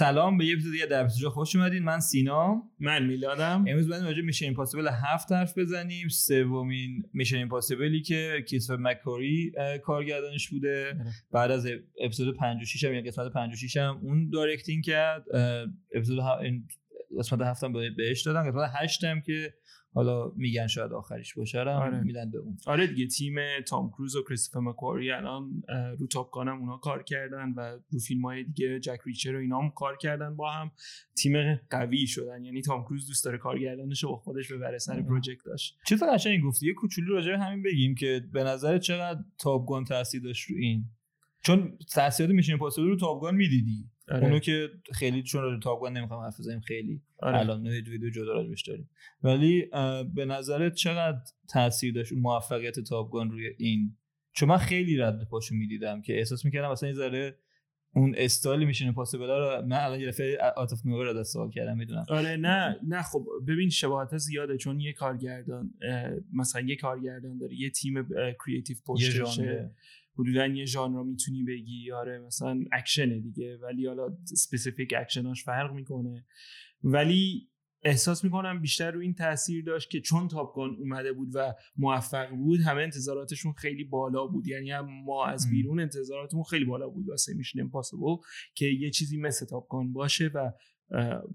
سلام به یه اپیزود دیگه در اپیزود خوش اومدین. من سینا. من میلادم. امروز باید راجع Mission Impossible هفت حرف بزنیم. سومین Mission Impossible ی که کریستوفر مک‌کواری کارگردانش بوده. آره. بعد از اپیزود 56 هم یعنی قسمت 56 هم اون directing کرد. اپیزود قسمت هفتم به- بهش دادن قسمت هشتم که حالا میگن شاید آخریش باشه آره. میدن به اون آره دیگه تیم تام کروز و کریستوفر مک‌کواری الان رو Top Gun هم اونا کار کردن و رو فیلم های دیگه Jack Reacher و اینا هم کار کردن با هم تیم قوی شدن یعنی تام کروز دوست داره کارگردانش رو با خودش ببره سر آره. project داشت چیز قشنگ گفتی یه کوچولو راجع به همین بگیم که به نظر چقدر Top Gun تاثیر داشت رو این چون تاثیرات Mission Impossible رو Top Gun می‌دیدی آره. اونو که خیلی چون راجع به Top Gun نمی‌خوام حرف بزنیم خیلی. الان نه ویدیو جدا راجبش داریم. ولی به نظرت چقدر تاثیر داشت اون موفقیت Top Gun روی این؟ چون من خیلی رد پاشو می‌دیدم که احساس می‌کردم مثلا این ذره اون استایل Mission Impossible رو من الان یه دفعه out of nowhere ازت سوال کردم می‌دونم. آره نه نه خب ببین شباهت زیاده چون یه کارگردان مثلا یه کارگردان داره یه تیم creative یه پشتشه. حدودا یه ژانر می‌تونی بگی آره مثلا اکشنه دیگه ولی حالا specific اکشناش فرق می‌کنه. ولی احساس می‌کنم بیشتر رو این تاثیر داشت که چون تاپگان اومده بود و موفق بود همه انتظاراتشون خیلی بالا بود یعنی هم ما از. بیرون انتظاراتمون خیلی بالا بود واسه میشن امپاسیبل که یه چیزی مثل تاپگان باشه و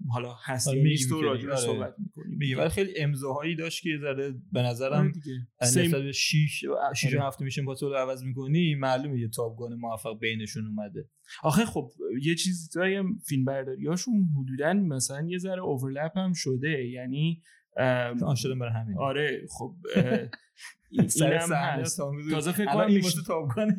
حالا هست آره، یا نیست و راجع آره. صحبت می‌کنیم میگه ولی خیلی امضاهایی داشت که ذره به آره نظرم دیگه نسبت. به 6 6 و آره. 7 میشن پاسول رو عوض می‌کنی معلومه یه تاپگان موفق بینشون اومده آخه خب یه چیزی هم فیلم برداریاشون حدودا مثلا یه ذره overlap هم شده یعنی آن شده برای همین آره خب اینم هست. تازه فکر کنم این میش- واسه Top Gun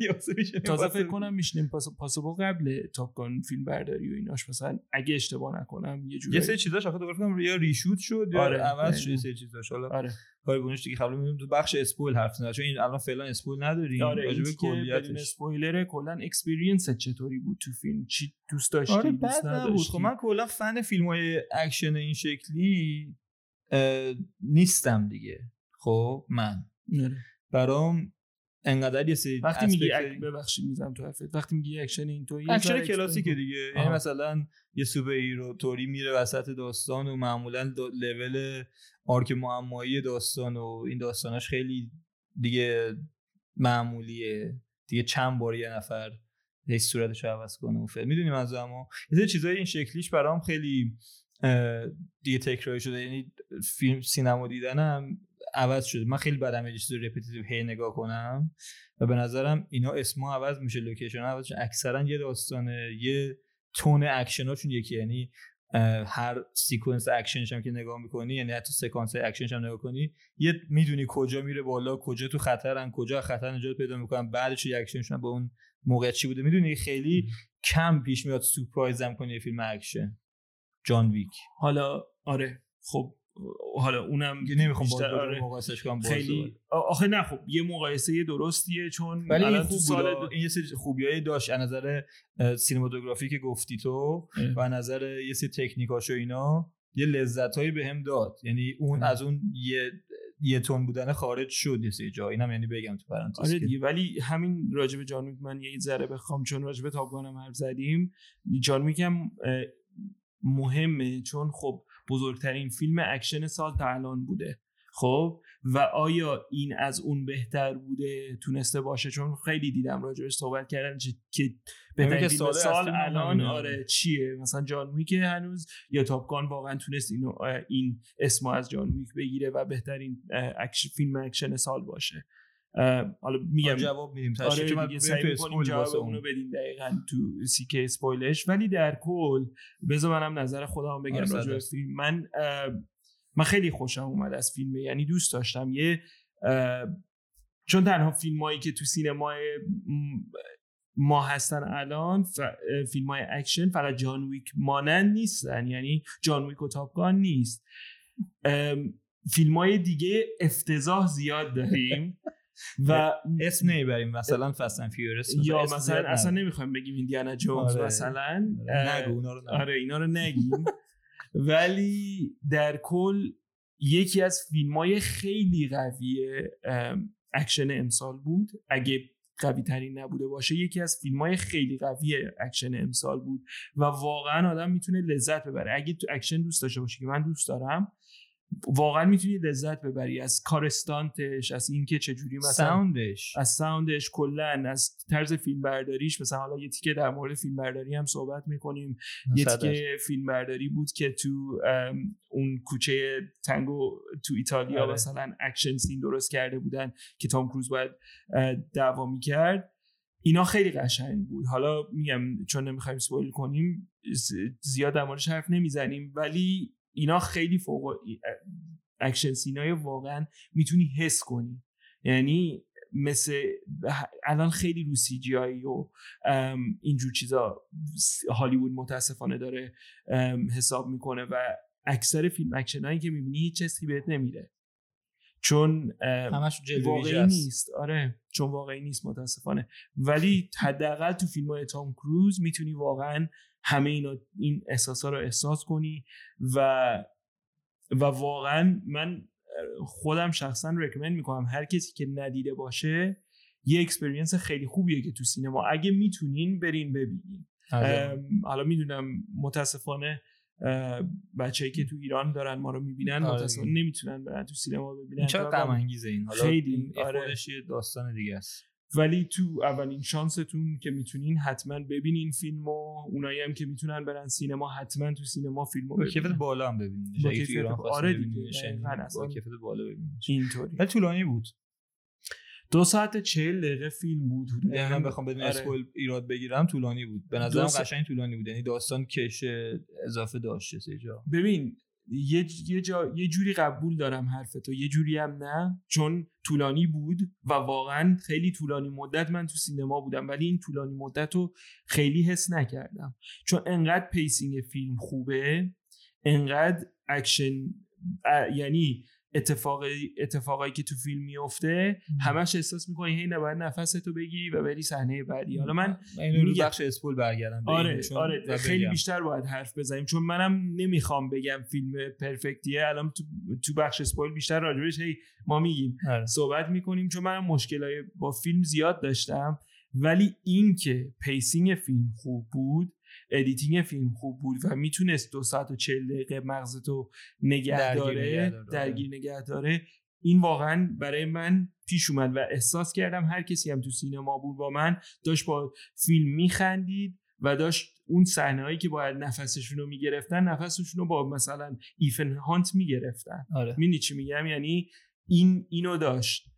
تازه. فکر کنم Mission Impossible قبل Top Gun فیلم برداری و ایناش. مثلا اگه اشتباه نکنم یه جوری یه سری چیزاش آخه دوباره فکر کنم یا reshoot شد یا آره. عوض شد. یه سری چیزاش. حالا آره. کاری بونش دیگه قبل می‌بینیم. تو بخش spoil حرف زدن چون این الان فعلا spoil نداریم. آره راجع این به که بدون کلیتش اسپویلر کلا experience چطوری بود تو فیلم؟ چی دوست داشتی؟ آره دوست نبود. نداشتی؟ خب من کلا فن فیلم های اکشن این شکلی نیستم دیگه. خب من. آره. برام انقدر یه سری وقتی میگی اک... ببخشید می‌زنم تو حرفت. وقتی میگی اکشن اینطوری یه اکشن کلاسیکه. دیگه. یعنی. مثلا یه superhero طوری میره وسط داستان و معمولا دا- level arc معمایی داستان و این داستاناش خیلی دیگه معمولیه. دیگه چند بار یه نفر هی صورتش رو عوض کنه اون فیلم می‌دونیم از اما یه چیزای این شکلیش برام خیلی دیگه تکراری شده. یعنی فیلم سینما دیدنم عوض شده. من خیلی بدم یه چیز repetitive هی نگاه کنم و به نظرم اینا اسما عوض میشه لوکیشن عوض میشه. اکثرا یه داستانه یه tone اکشناشون یکی یعنی هر sequence اکشنش هم که نگاه می‌کنی یعنی حتی سکانس اکشنش هم نگاه کنی یه می‌دونی کجا میره بالا کجا تو خطرن کجا خطر نجات پیدا می‌کنن بعدش یه اکشنشون به اون موقع چی بوده. می‌دونی خیلی کم پیش میاد سورپرایزم کنی یه فیلم اکشن. جان ویک. حالا آره خب. حالا اونم دیگه نمی‌خوام با آره. مقایسش کنم خیلی آخه نه خب یه مقایسه درستیه چون ولی این خوب سال سال این یه سری خوبیایی داشت. از نظر cinematography که گفتی تو اه. و نظر یه سری تکنیکاش و اینا یه لذتایی بهم داد. یعنی اون اه. از اون یه یه tone بودن خارج شد یه سری جا. اینم یعنی بگم تو پرانتز آره دیگه. ولی همین راجب جان من یه ذره بخوام چون راجب Top Gun هم حرف زدیم. جان اه، مهمه. چون خب بزرگترین فیلم اکشن سال تا الان بوده. خب؟ و آیا این از اون بهتر بوده؟ تونسته باشه؟ چون خیلی دیدم راجبش صحبت کردن چه- که بهترین فیلم سال الان. آره چیه؟ مثلا John Wick هنوز یا Top Gun واقعا تونست اینو این اسمو از John Wick بگیره و بهترین اکش فیلم اکشن سال باشه. حالا میگم آره، جواب میدیم. آره دیگه سعی می‌کنیم جواب اونو اون. بدیم دقیقا تو تیکه spoil ش. ولی در کل بذار منم نظر خودم بگم آره،. فیلم. من من خیلی خوشم اومد از فیلم یعنی دوست داشتم. یه چون تنها فیلم هایی که تو سینمای ما هستن الان فیلم های اکشن فقط John Wick مانند نیستن. یعنی John Wick و Top Gun نیست. فیلم های دیگه افتضاح زیاد داریم. و اسم نمی‌بریم مثلا Fast and Furious یا مثلا اصلا نمی‌خوایم بگیم Indiana Jones آره. مثلا اه، نگو اونا رو. آره اینا رو نگیم. ولی در کل یکی از فیلم های خیلی قوی اکشن امسال بود. اگه قوی ترین نبوده باشه یکی از فیلم های خیلی قوی اکشن امسال بود. و واقعا آدم می‌تونه لذت ببره. اگه تو اکشن دوست داشته باشه که من دوست دارم واقعا می‌تونی لذت ببری از کار stunt ش از اینکه چجوری مثلا sound ش. از sound ش کلا از طرز فیلم برداریش مثلا حالا یه تیکه در مورد فیلم برداری هم صحبت می‌کنیم. یه تیکه فیلم برداری بود که تو اون کوچه تنگو تو ایتالیا آره. مثلا action scene درست کرده بودن که تام کروز باید دعوا می‌کرد. اینا خیلی قشنگ بود. حالا میگم چون نمی‌خوایم spoil کنیم زیاد در موردش حرف نمی‌زنیم. ولی اینا خیلی فوق action scene ای واقعا می‌تونی حس کنی. یعنی مثل الان خیلی رو CGI و اینجور چیزا هالیوود متاسفانه داره حساب می‌کنه و اکثر فیلم اکشن هایی که می‌بینی هیچ چیزی بهت نمیده چون همش واقعی نیست. آره چون واقعی نیست متاسفانه. ولی حداقل تو فیلم های تام کروز می‌تونی واقعا همه اینا این احساس رو احساس کنی و و واقعا من خودم شخصا recommend می‌کنم هر کسی که ندیده باشه یه experience خیلی خوبیه که تو سینما. اگه می‌تونین برین ببینین. حالا می‌دونم متاسفانه بچه‌ای که تو ایران دارن ما رو می‌بینن آره. متاسفانه نمی‌تونن برن تو سینما ببینن. چرا غم انگیزه این؟ حالا خیلی، این آره. خودش یه داستان دیگه است. ولی تو اولین شانستون که می‌تونین حتما ببینین فیلم و اونایی هم که می‌تونن برن سینما حتما تو سینما فیلمو با کیفیت ببینن بالا هم ببینید با کیفیت آره دیگه،. با کیفیت بالا ببینید اینطوری. ولی طولانی بود. دو ساعت چهل دقیقه فیلم بود. حدوداً. یعنی من بخوام بدون آره. spoil ایراد بگیرم طولانی بود. به نظرم سا- قشنگ طولانی بود. یعنی داستان کش اضافه داشته سه جا. ببین یه یه جا یه جوری قبول دارم حرفتو یه جوری هم نه چون طولانی بود و واقعا خیلی طولانی مدت من تو سینما بودم ولی این طولانی مدت رو خیلی حس نکردم. چون انقدر pacing فیلم خوبه انقدر اکشن یعنی اتفاقی اتفاقایی که تو فیلم میفته همش احساس می‌کنی هی باید نفستو بگیری و بری صحنه بعدی. حالا من اینو رو بخش spoil برگردم آره آره خیلی بگم. بیشتر باید حرف بزنیم چون منم نمی‌خوام بگم فیلم perfect یه. الان تو, تو بخش spoil بیشتر راجبش هی ما میگیم. آره. صحبت می‌کنیم چون منم مشکلای با فیلم زیاد داشتم. ولی این که pacing فیلم خوب بود editing فیلم خوب بود و می‌تونست دو ساعت و چل دقیقه مغزتو نگه داره نگه داره. درگیر نگه داره. این واقعا برای من پیش اومد و احساس کردم هر کسی هم تو سینما بود با من داشت با فیلم میخندید و داشت اون صحنه هایی که باید نفسشون رو می‌گرفتن نفسشون رو با مثلا Ethan Hunt می‌گرفتن. آره. چی میگم؟ یعنی این اینو داشت.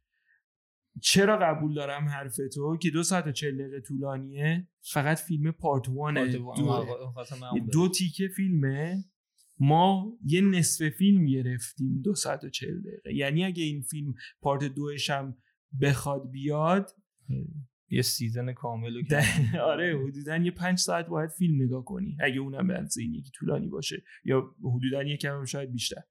چرا قبول دارم حرف تو؟ که دو ساعت و چل دقیقه طولانیه. فقط فیلم part one ه. دو, دو تیکه فیلمه. ما یه نصف فیلم گرفتیم دو ساعت و چل دقیقه. یعنی اگه این فیلم part دوش هم بخواد بیاد. یه season کامل آره حدودا یه پنج ساعت باید فیلم نگاه کنی. اگه اونم این یکی طولانی باشه. یا حدودا یه کم هم شاید بیشتر.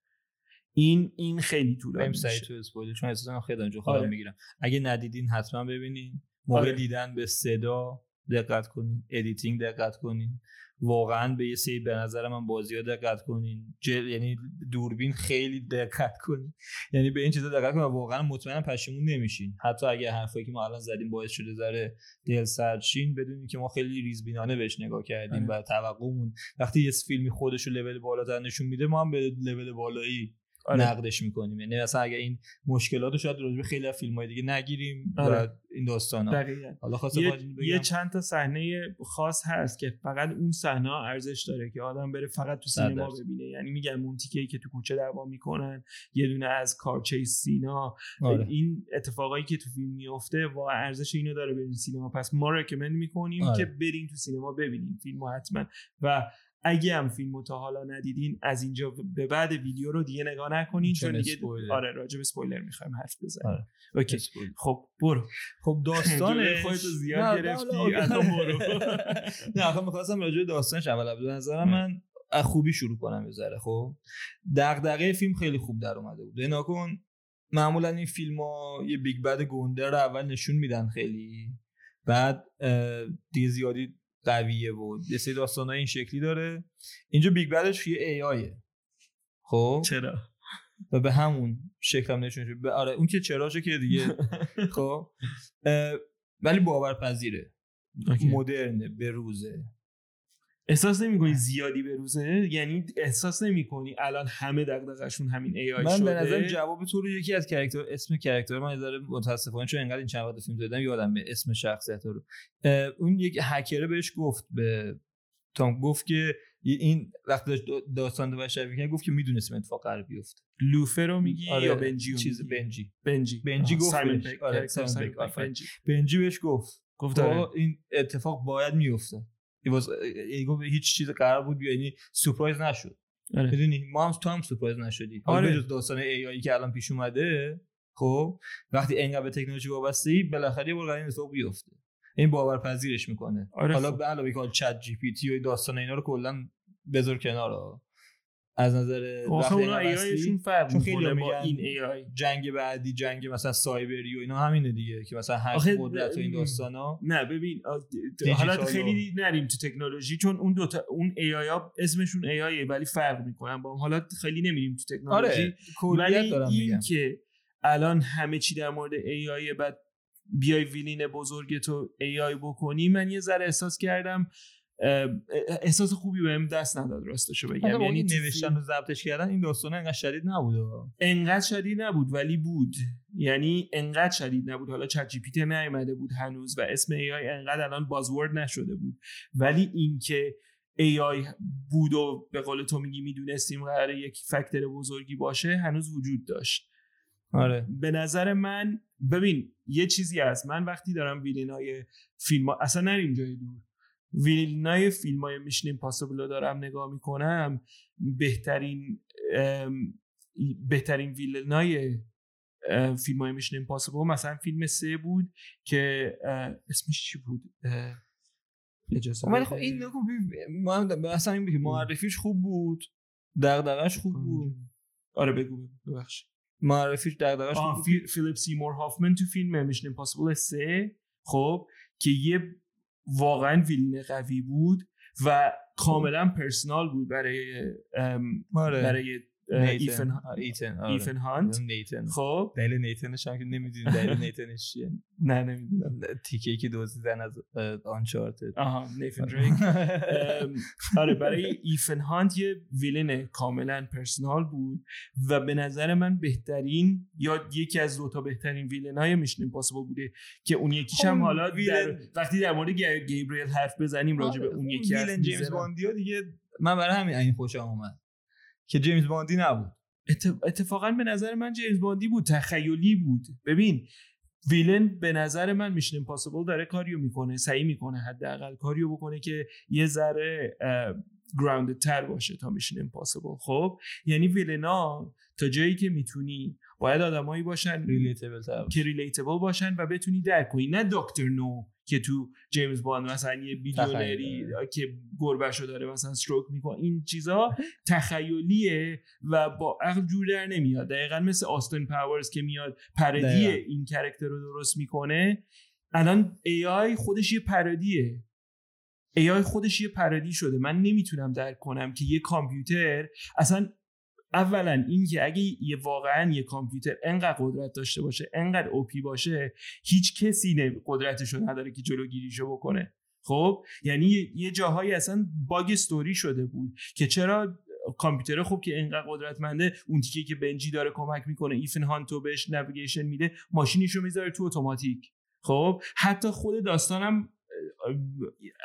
این این خیلی طولانی سریع میشه. تو spoil چون احساسا خیلی دارم خودم آره. می‌گیرم. اگه ندیدین حتما ببینین. موقع آره. دیدن به صدا دقت کنین. editing دقت کنین. واقعا به یه سری به نظر من بازی ها دقت کنین. جل... یعنی دوربین خیلی دقت کنین. یعنی به این چیزا دقت کنین واقعا مطمئنم پشیمون نمیشین. حتی اگه حرفایی که ما الان زدیم باعث شده ذره دل سردشین بدونین که ما خیلی ریزبینانه بهش نگاه کردیم آره. و توقعمون. وقتی یه فیلمی خودش رو لول بالاتر نشون میده ما هم به لول بالایی آره. نقدش می‌کنیم یعنی مثلا اگه این مشکلات رو شاید خیلی از فیلم های دیگه نگیریم و آره. این داستان ها دقیقاً حالا خواستم یه, بگم یه چند تا صحنه خاص هست که فقط اون صحنه ها ارزش داره که آدم بره فقط تو سینما درصد. ببینه یعنی میگن اون تیکه‌ای که تو کوچه دعوا می‌کنن یه دونه از car chase scene ا آره. این اتفاقایی که تو فیلم میفته واقعا ارزش اینو داره برین سینما پس ما recommend می‌کنیم آره. که برین تو سینما ببینین فیلمو حتما و اگه هم فیلمو تا حالا ندیدین از اینجا به بعد ویدیو رو دیگه نگاه نکنین چون دیگه اسپویلر. آره راجع به اسپویلر می‌خوایم حرف بزنیم. آره. okay. خب برو. خب داستان جلوی خودتو زیاد گرفتی، الان برو. نه آخه می‌خواستم راجع به داستانش اول به نظرم من از خوبی شروع کنم یه ذره خب. دغدغه فیلم خیلی خوب در اومده بود. نگاه کن معمولا این فیلم ها یه big bad گنده رو اول نشون میدن خیلی. بعد دیگه زیادی قویه و یه سری داستان این شکلی داره. اینجا big bad ش یه AI ه خب؟ چرا؟ و به همون شکل هم نشون شد آره اون که چراشه که دیگه. خب؟ ولی باورپذیره. مدرنه به روزه. احساس نمی‌کنی زیادی به روزه؟ یعنی احساس نمی‌کنی الان همه دغدغشون همین ای آی من شده؟ به نظر جواب تو رو یکی از کرکتر اسم کرکتر من داره متاسفانه چون انقدر این چند وقت فیلم دیدم یادم به اسم شخصیت رو. اون یک هکره بهش گفت به تام گفت که این وقتی داشت داستان بشر می‌کنه گفت که می‌دونست این اتفاق قرار بیفته. لوفه رو میگی آره، یا بنجی چیز؟ بنجی. بنجی. بنجی گفت. آره،. بنجی بهش گفت. گفت خب، آره. این اتفاق باید میفته Was- یعنی هیچ چیز قرار بود یعنی سورپرایز نشد آره. می‌دونی ما هم تو هم سورپرایز نشدی حالا آره. بجز داستان ای آی که الان پیش اومده خب وقتی اینقدر به تکنولوژی وابسته ای بالاخره یه بار این اتفاق بیفته این باورپذیرش می‌کنه آره حالا. به علاوه که چت جی پی تی و داستان اینا رو کلا بذار کنار. از نظر آخه وقتی اونا اینقدر ای بستی، آیشون فرق چون خیلی با این ای آی جنگ بعدی جنگ مثلا سایبری و اینا همینه دیگه که مثلا هر آخه قدرت و این. داستانا نه ببین حالا خیلی نریم تو تکنولوژی چون اون دوتا اون AI ها اسمشون AI ولی فرق می‌کنن با هم. حالا خیلی نمیریم تو تکنولوژی آره ولی دارم میگم این که الان همه چی در مورد AI بعد بیای villain بزرگ تو AI بکنی من یه ذره احساس کردم احساس خوبی بهم دست نداد راستشو بگم. یعنی نوشتن و ضبطش کردن این داستان انقدر شدید نبود انقدر شدید نبود ولی بود. یعنی انقدر شدید نبود. حالا ChatGPT نیومده بود هنوز و اسم AI انقدر الان buzzword نشده بود. ولی اینکه AI بود و به قول تو میگی می‌دونستیم قراره یک فکتور بزرگی باشه هنوز وجود داشت. آره. به نظر من ببین یه چیزی هست. من وقتی دارم villain ای فیلم ها اصلا نریم جای دور. villain ای فیلم های Mission رو دارم نگاه می‌کنم. بهترین بهترین villain ای فیلم های Mission Impossible. مثلا فیلم سه بود که اسمش چی بود؟ اجازه ولی. خب این هم اصلا این معرفیش خوب بود. دغدغش خوب بود. آره بگو ببخش معرفیش دغدغش خوب بود. فی- فیلیپ سیمور هافمن تو فیلم Mission Impossible 3 خب که یه واقعا villain قوی بود و کاملا personal بود برای آره برای. ایتن آره، ایتن آره. ایتن هانت نیتن خب. دلیل نیتنش هم که نمی‌دونی دلیل نیتنش چیه؟ نه نمی‌دونم. تیکه که دزدیدن از Uncharted آها نیتن دریک ام، آره برای ایتن هانت یه villain کاملا personal بود و به نظر من بهترین یا یکی از دوتا بهترین villain های Mission Impossible بوده که اون یکیش هم اون حالا در وقتی در مورد گیبریل حرف بزنیم راجع به آره، اون یکی villain جیمز می‌زنم. باندی دیگه من برای همین این خوشم اومد. که جیمز باندی نبود. اتف- اتفاقا به نظر من جیمز باندی بود تخیلی بود. ببین villain به نظر من Mission Impossible داره کاریو می‌کنه سعی می‌کنه حداقل کاریو بکنه که یه ذره grounded تر باشه تا Mission Impossible خب یعنی villain ا تا جایی که می‌تونی باید آدمایی باشن relatable که relatable باشن و بتونی درک کنی. نه دکتر نو که تو جیمز باند مثلا یه billionaire ی که گربهشو داره مثلا stroke می‌کنه این چیزا تخیلیه و با عقل جور در نمیاد. دقیقا مثل آستین پاورز که میاد parody. این character رو درست می‌کنه. الان AI خودش یه parody ه. AI خودش یه parody شده. من نمی‌تونم درک کنم که یه کامپیوتر اصلا اولا اینکه اگه یه واقعا یه کامپیوتر انقدر قدرت داشته باشه انقدر OP باشه هیچ کسی نه قدرتشو نداره که جلوگیریشو بکنه. خب؟ یعنی یه- جاهایی اصلا bug story شده بود که چرا کامپیوتر خوب که انقدر قدرتمنده اون تیکه که بنجی داره کمک می‌کنه ایتن هانتو بهش navigation میده ماشینیشو می‌ذاره تو اتوماتیک. خب؟ حتی خود داستانم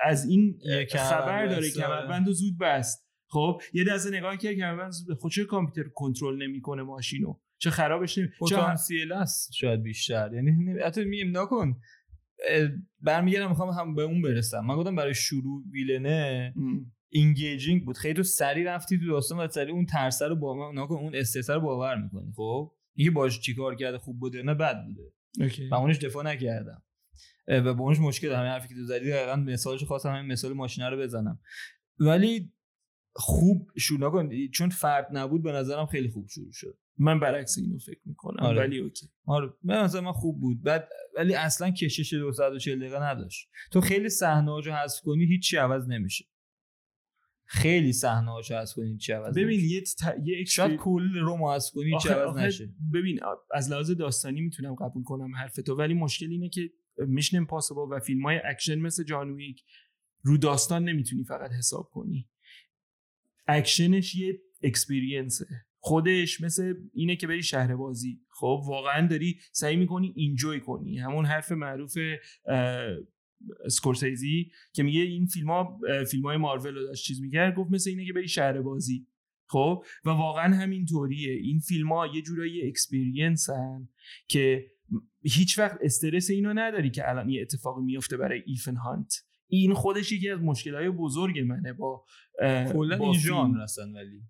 از این خبر داره بسته. کمربند رو زود بست. خب یه دسته نگاه کرد کمربند زود بست. خب چه کامپیوتر کنترل نمی‌کنه ماشینو؟ چه خرابش نمی چه پتانسیل است شاید بیشتر. یعنی حتی میگم نکن برمیگردم می‌خوام هم به اون برسم. من گفتم برای شروع ویلنه. اینگیجینگ بود. خیلی تو سری رفتی تو داستان و سری اون ترسه رو با نکن اون استرس رو باور می‌کنی. خب؟ اینکه باش چیکار کرده خوب بوده نه بد بوده. اوکی. و اونش دفاع نکردم. و با اونش مشکل همین حرفی که تو زدی دقیقا مثالش خواستم همین مثال ماشینه رو بزنم. ولی خوب شروع نکن. چون فرد نبود به نظرم خیلی خوب شروع شد. من برعکس اینو فکر می‌کنم آره. ولی اوکی. آره. به نظر من خوب بود. بعد ولی اصلا کشش 240 دقیقه نداشت. تو خیلی صحنه‌هاشو حذف کنی هیچی عوض نمیشه. خیلی صحنه‌هاشو حذف کنی هیچی عوض ببین نمیشه. یه ت... یه شاید کل رو حذف کنی آخه- عوض نشه. ببین از لحاظ داستانی می‌تونم قبول کنم حرف تو ولی مشکل اینه که Mission Impossible و فیلم های اکشن مثل جان ویک رو داستان نمی‌تونی فقط حساب کنی. اکشنش یه experience ه خودش مثل اینه که بری شهر بازی. خب واقعا داری سعی می‌کنی enjoy کنی. همون حرف معروف سکورسیزی که میگه این فیلم ها فیلم های مارول رو داشت چیز می‌کرد گفت مثل اینه که بری شهر بازی. خب و واقعا همین طوریه این فیلم ها یه جورایی experience هن که هیچ وقت استرس اینو نداری که الان یه اتفاقی میفته برای ایتن هانت. این خودش یکی از مشکلهای بزرگ منه با کلا این ژانر هستن ولی.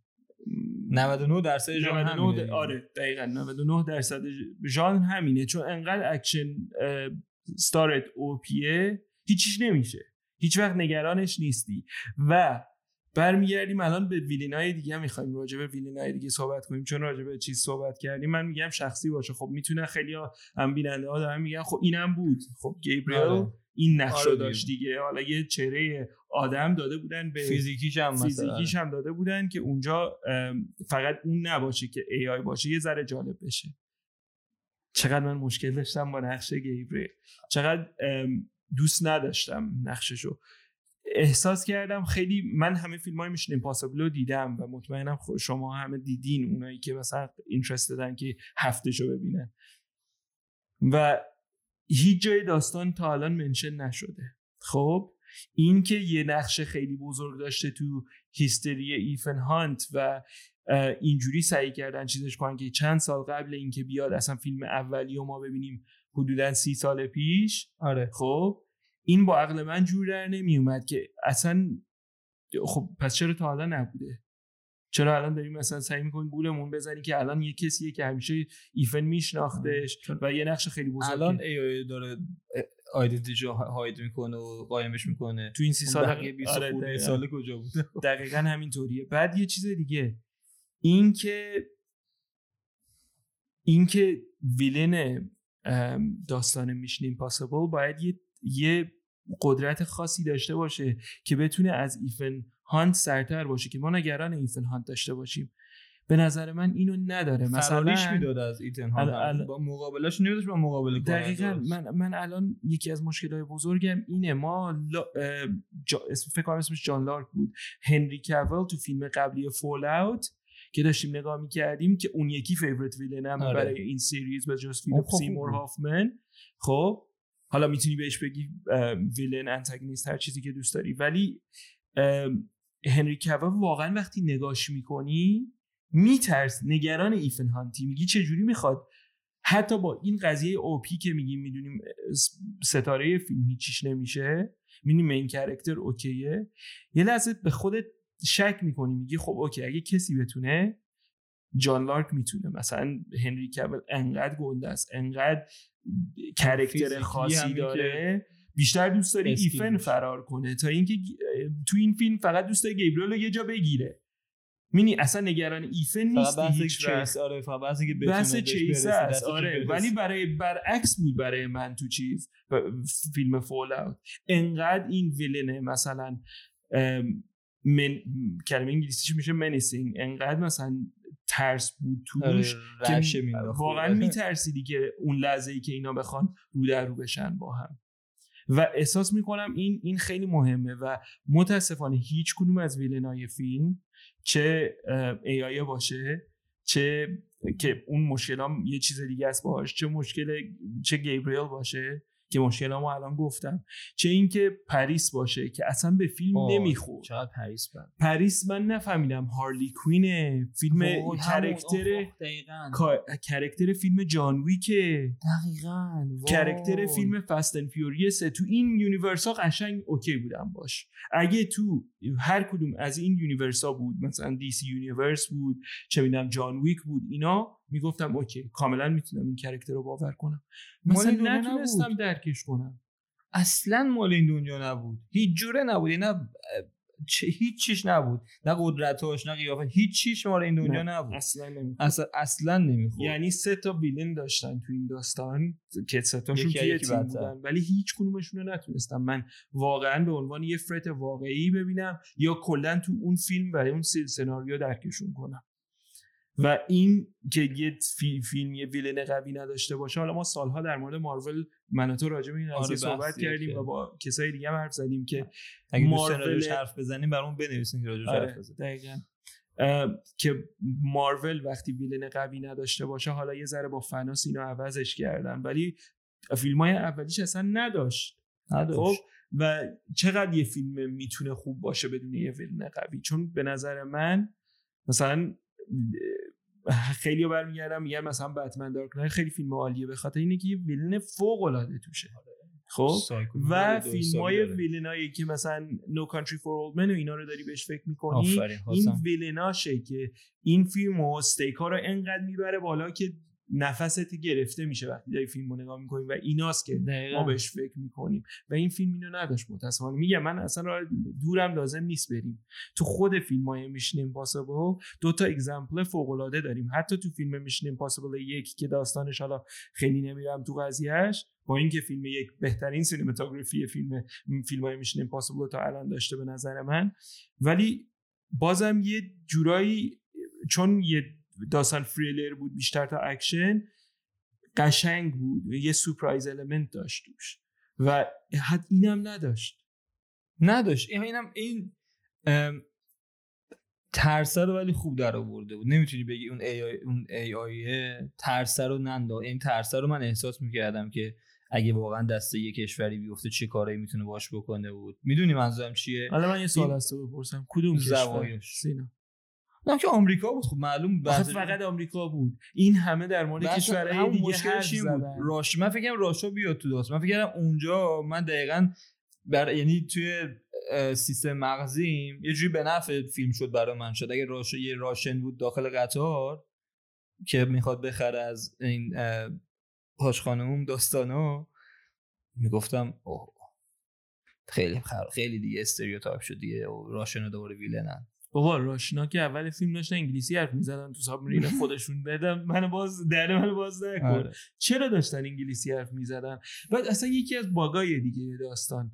99 درصد ژانر همینه آره دقیقاً 99 درصد ژانر همینه. چون انقدر اکشن ستارت OPـه هیچیش نمیشه. هیچ وقت نگرانش نیستی. و برمیگردیم الان به villain های دیگه می‌خوایم راجع به villain های دیگه صحبت کنیم. چون راجع به چیز صحبت کردیم من میگم شخصی باشه. خب می‌تونه خیلی هم بیننده ها دارن میگن خب اینم بود. خب گیبریل آره. این نقش آره داشت دیگه. حالا یه چهره آدم داده بودن به فیزیکیش هم فیزیکیش هم داده بودن که اونجا فقط اون نباشه که AI باشه یه ذره جالب بشه. چقدر من مشکل داشتم با نقش گیبریل. چقدر دوست نداشتم نقششو. احساس کردم خیلی من همه فیلم های میشن امپاسبل رو دیدم و مطمئنم شما همه دیدین اونایی که مثلا اینترستدن که هفته شو ببینن. و هیچ جای داستان تا الان منشن نشده. خب؟ این که یه نقش خیلی بزرگ داشته تو هیستری ایفن هانت و اینجوری سعی کردن چیزش کنن که چند سال قبل اینکه بیاد اصلا فیلم اولی و ما ببینیم حدودا سی سال پیش. آره. خب؟ این با عقل من جور در نمی اومد که اصلا خب پس چرا تا حالا نبوده؟ چرا الان داریم مثلا سعی می‌کنیم گولمون بزنی که الان یه کسیه که همیشه ایفن میشناختش و یه نقش خیلی بزرگه الان ای آی داره آیدنتیتی هاید می‌کنه و قایمش می‌کنه. تو این سی سال آره سال کجا بوده؟ دقیقا همینطوریه. بعد یه چیز دیگه. این که این که villain داستان میشن ایمپاسیبل باید یه یه قدرت خاصی داشته باشه که بتونه از ایتن هانت سرتر باشه که ما نگران ایتن هانت داشته باشیم. به نظر من اینو نداره. مثلا می‌داد از ایتن هانت؟ با مقابلش نمیداش با مقابله دقیقا من من الان یکی از مشکلات بزرگم اینه. ما لا... جا... فکر کنم اسمش جان لارک بود. هنری کویل تو فیلم قبلی فال اوت که داشتیم نگاه می‌کردیم که اون یکی favorite villain م آره. برای این series به جز فیلیپ سیمور هافمن. خب حالا می‌تونی بهش بگی villain antagonist هر چیزی که دوست داری. ولی هنری کویل واقعا وقتی نگاش می‌کنی میترس نگران ایتن هانتی. میگی چه جوری می‌خواد؟ حتی با این قضیه OP که میگیم می‌دونیم ستاره فیلم هیچیش نمیشه. می‌دونیم این character okay ـه یه لحظه به خودت شک می‌کنی. میگی خب okay اگه کسی بتونه جان لارک می‌تونه. مثلا هنری کویل انقدر گنده است انقدر character خاصی داره. بیشتر دوست داری ایتن فرار کنه تا اینکه تو این فیلم فقط دوست داره گیبریل رو یه جا بگیره. یعنی اصلا نگران ایتن نیست هیچ چیز آره فقط که بحث چیز است آره. ولی برای برعکس بود برای من تو چیز فیلم فول اوت انقدر این ویلنه مثلا من کلمه انگلیسیش میشه منیسینگ انقدر مثلا ترس بود توش آره، که واقعا میترسیدی که اون لحظه ای که اینا بخوان رو در رو بشن با هم. و احساس می‌کنم این این خیلی مهمه و متاسفانه هیچ کدوم از ویلنای فیلم چه ای باشه چه که اون مشکل یه چیز دیگه است باهاش چه مشکل چه گیبریل باشه که مشکلمو الان گفتم چه اینکه پریس باشه که اصلا به فیلم نمی‌خورد. چقدر پریس بد. پریس من نفهمیدم هارلی کوینه فیلم character character فیلم جان ویکه. دقیقاً character فیلم فست اند فیوریس تو این universe ها قشنگ okay بودم باش. اگه تو هر کدوم از این universe ها بود مثلا دی سی universe بود چه می‌دونم جان ویک بود اینا می‌گفتم okay کاملا می‌تونم این character رو باور کنم. مثلا نتونستم درکش کنم. اصلا مال این دنیا نبود. هیچ جوره نبود. نه چه هیچ چیش نبود. نه قدرتاش نه قیافه هیچ چیش مال این دنیا نبود. اصلا نمی‌خورد. اصلا اصلا نمی‌خورد. یعنی سه تا villain داشتن تو این داستان که سه تاشون توی تیم بودن. ولی هیچ کدومشون رو نتونستم. من واقعا به عنوان یه threat واقعی ببینم یا کلا تو اون فیلم و اون سناریو درکشون کنم. و این که یه فی- فیلم یه ویلن قوی نداشته باشه حالا ما سالها در مورد مارول من و تو راجع به این آره، صحبت کردیم و با کسای دیگه هم حرف زدیم که اگه مارول- حرف بزنیم برامون بنویسین که راجعش آره حرف بزنیم. که مارول وقتی ویلن قوی نداشته باشه حالا یه ذره با فناس اینو عوضش کردن. ولی فیلم های اولیش اصلا نداشت. نداشت. خب؟ و چقدر یه فیلم می‌تونه خوب باشه بدون یه ویلن قوی؟ چون به نظر من مثلا خیلی برمیگردم میگن مثلا بتمن دارک نایت خیلی فیلم عالیه به خاطر اینه که یه ویلن فوق العاده توشه خب و فیلم های. ویلنایی که مثلا No Country for Old Men و اینا رو داری بهش فکر می‌کنی این. ویلناشه که این فیلم و استیک ها رو انقدر می‌بره بالا که نفست گرفته میشه وقتی داری فیلم رو نگاه می‌کنیم و ایناست که دقیقاً. ما بهش فکر می‌کنیم. و این فیلم اینو نداشت متاسفانه. میگم من اصلا دورم لازم نیست بریم. تو خود فیلم های میشن ایمپاسیبل دو تا example فوق العاده داریم. حتی تو فیلم میشن ایمپاسیبل یک که داستانش حالا خیلی نمیرم تو قضیهش با اینکه فیلم یک بهترین cinematography فیلم فیلم های میشن تا الان داشته به نظر من. ولی بازم یه جورایی چون یه داستان فریلر بود بیشتر تا اکشن قشنگ بود. یه surprise element داشت توش. و حد اینم نداشت. نداشت. این اینم این ترسه رو ولی خوب در آورده بود. نمی‌تونی بگی اون ای آی اون ای آیه ترسه رو نندا این ترسه رو من احساس می‌کردم که اگه واقعا دسته یه کشوری بیفته چه کارایی می‌تونه باش بکنه بود. می‌دونی منظورم چیه؟ حالا من یه سوال تو بپرسم. کدوم کشور. سینا. نه که آمریکا بود. خب معلوم بحث- فقط آمریکا بود. این همه در مورد کشورهای دیگه مشکلش حرف این بود؟ راش من فکرم راشا بیاد تو داست من فکرم اونجا من دقیقا بر یعنی توی سیستم مغزیم یه جوری به نفع فیلم شد برای من شد. اگه راش یه راشن بود داخل قطار که می‌خواد بخره از این پاش خانم داستانو می‌گفتم اوه خیلی. خیلی دیگه استریوتایپ شد دیگه راشن دوباره ویلنن. بابا راشنا که اول فیلم داشتن انگلیسی حرف می‌زدن تو سابمرین خودشون. بدم منو باز در منو باز نکن. آره. چرا داشتن انگلیسی حرف می‌زدن؟ بعد اصلا یکی از bug های دیگه داستان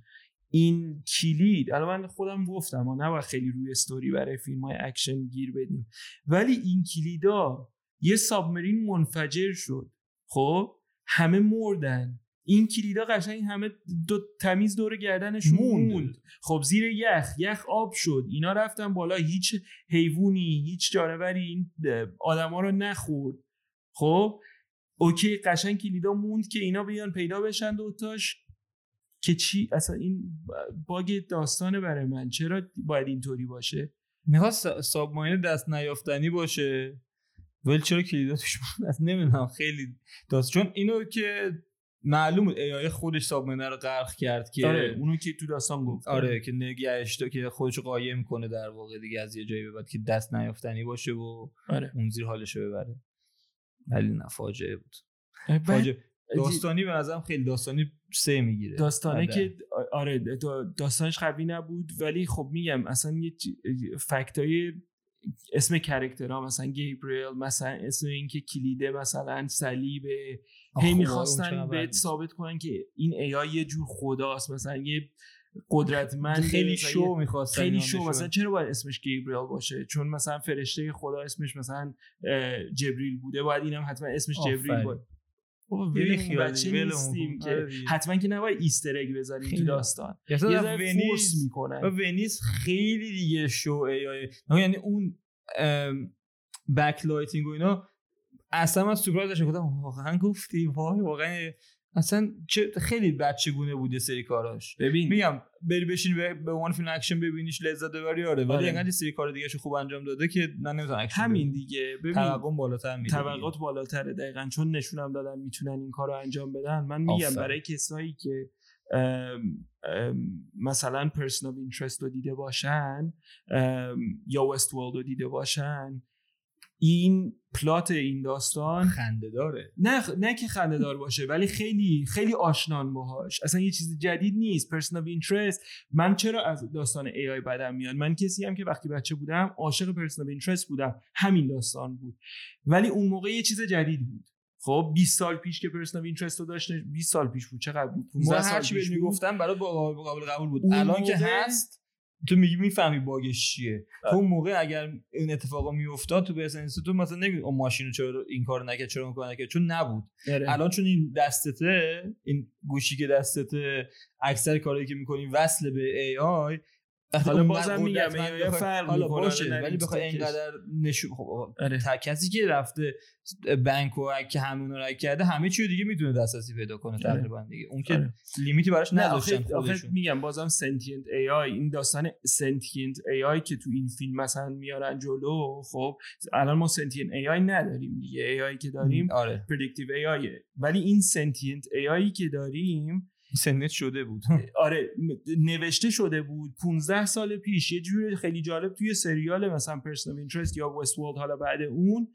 این کلید. الان من خودم گفتم ما نباید خیلی روی استوری برای فیلم های اکشن گیر بدیم. ولی این کلیدا یه submarine منفجر شد. خب؟ همه مردن. این کلیدا قشنگ همه تمیز دور گردنشون موند. موند. خب زیر یخ یخ آب شد. اینا رفتن بالا. هیچ حیوانی هیچ جانوری این آدما رو نخورد. خب؟ اوکی قشنگ کلیدا موند که اینا بیان پیدا بشن دوتاش که چی؟ اصلا این باگ داستانه برای من. چرا باید اینطوری باشه؟ می‌خواست ساب ماین دست نیافتنی باشه. ولی چرا کلیدا توش نمی‌دونم. خیلی داست چون اینو که معلوم بود ای خودش ساب ماین رو غرق کرد که آره اونو که تو داستان گفت. آره که نگهش که خودش رو قایم کنه در واقع دیگه از یه جایی به بعد که دست نیافتنی باشه و آره. اون زیر حالش رو ببره. ولی نه فاجعه بود. فاجعه. داستانی به نظرم خیلی داستانی سه می‌گیره. داستانه که آره دا- داستانش قوی نبود ولی خب میگم اصلا یه fact های اسم character ها مثلا گیبریل مثلا اسم اینکه کلیده مثلا صلیب هی می‌خواستن بهت ثابت کنن که این AI یه جور خداست. مثلا یه قدرتمند خیلی شو می‌خواستن خیلی شو. مثلا چرا باید اسمش گیبریل باشه؟ چون مثلا فرشته خدا اسمش مثلا جبریل بوده. باید اینم حتما اسمش جبریل آفرین. یه بچه نیستیم. که. حتما که نباید Easter egg بذاریم تو. داستان یه ونیز force می‌کنن و ونیز خیلی دیگه شو یعنی اون back lighting و اینا اصلا من سورپرایز داشتم گفتم واقعا گفتی وای واقعا اصلا چه خیلی بچه گونه بوده سری کاراش. ببین. میگم بری بشین به عنوان فیلم اکشن ببینیش لذت ببری آره. ولی آره. انقدر یه سری کار دیگه خوب انجام داده که من نمی‌تونم اکشن همین. دیگه. ببین بالاتر میره توقعات بالاتره دقیقا. چون نشونم دادن می‌تونن این کار رو انجام بدن. من میگم. برای کسایی که ام، ام، مثلا Person of Interest رو دیده باشن یا Westworld رو دیده باشن این plot این داستان خنده داره نه نه که خنده دار باشه ولی خیلی خیلی آشنان باهاش. اصلا یه چیز جدید نیست. Person of Interest من چرا از داستان AI بدم میاد؟ من کسی هم که وقتی بچه بودم عاشق Person of Interest بودم. همین داستان بود. ولی اون موقع یه چیز جدید بود. خب 20 سال پیش که Person of Interest رو داشت 20 سال پیش بود. چقدر بود؟ 15 ما سال پیش بود؟ می‌گفتم برات با قابل قبول بود. الان که هست تو میگی می‌فهمی باگش چیه. تو اون موقع اگر این اتفاقا میافتاد تو business تو مثلا نمیگی اون ماشین رو چرا این کارو نکرد چرا اون کارو نکرد؟ چون نبود. الان چون این دستته این گوشی که دستته اکثر کارهایی که می‌کنی وصل به AI حالا بازم میگم AI فرق حالا باشه ولی بخوای اینقدر نشون خب آره. تا کسی که رفته بانک و که همون رو کرده همه چی دیگه می‌تونه دسترسی پیدا کنه آره. تقریبا دیگه اون که آره. limit ی براش نذاشتن خودشون میگم بازم sentient AI این داستان sentient AI که تو این فیلم مثلا میارن جلو خب الان ما sentient AI نداریم دیگه AI که داریم آره predictive AI ولی این sentient AI که داریم سنت شده بود. آره نوشته شده بود. 15 سال پیش. یه جور خیلی جالب توی سریال مثلا Person Interest یا Westworld حالا بعد اون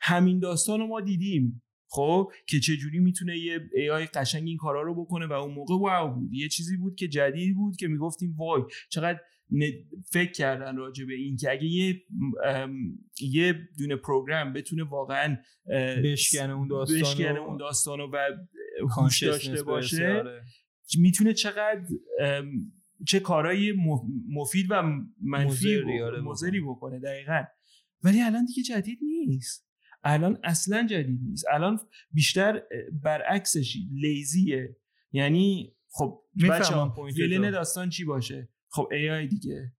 همین داستان رو ما دیدیم. خب که چه جوری می‌تونه یه AI قشنگ این کارا رو بکنه و اون موقع واو بود. یه چیزی بود که جدید بود که می‌گفتیم وای چقدر فکر کردن راجع به این که اگه یه یه دونه پروگرام بتونه واقعا بشکنه اون داستانو. بشکنه اون داستانو و هوش داشته باشه آره. می‌تونه چقدر چه کارایی مف- مفید و منفی مضری، بک- آره، بکنه. دقیقا. ولی الان دیگه جدید نیست. الان اصلا جدید نیست. الان بیشتر برعکسش lazy ه یعنی خب بچه‌ها، villain. داستان چی باشه؟ خب AI دیگه.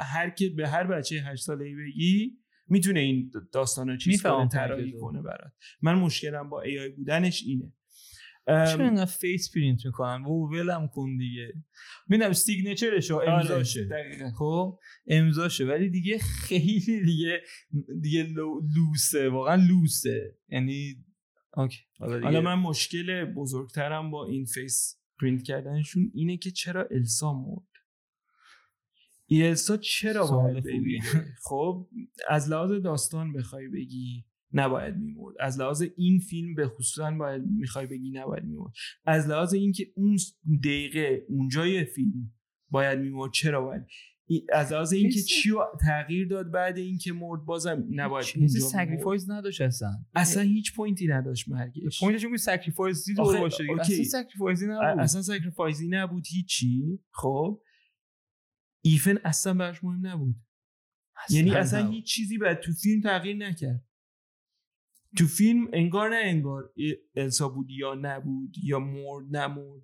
هر که به هر بچه هشت ساله ای بگی می‌تونه این داستان رو چیز کنه طراحی. کنه برات. من مشکلم با AI بودنش اینه. چرا اینقدر face print می‌کنن و ولم کن دیگه. می‌دونم signature ش امضاشه آره، دقیقاً. خب؟ امضاشه. ولی دیگه خیلی دیگه دیگه لو- لوسه واقعا لوسه یعنی okay. حالا من مشکل بزرگترم با این face print کردنشون اینه که چرا ایلسا مرد؟ ایلسا چرا باید خب از لحاظ داستان بخوای بگی. نباید میمرد. از لحاظ این فیلم به خصوصا باید می‌خوای بگی نباید میمرد. از لحاظ اینکه اون دقیقه اونجای فیلم باید میمرد چرا باید؟ ای- از لحاظ اینکه چی تغییر داد بعد اینکه مرد بازم نباید چیزی. sacrifice نداشت اصلا. اصلا هیچ point ی نداشت مرگش. point ش sacrifice ی آخه، دور باشه. اصلا sacrifice ی نبود. اصلا sacrifice ی نبود هیچی. خب؟ ایتن اصلا براش مهم نبود. یعنی اصلا. هیچ چیزی بعد تو فیلم تغییر نکرد. تو فیلم انگار نه انگار السا بود یا نبود یا مرد نمرد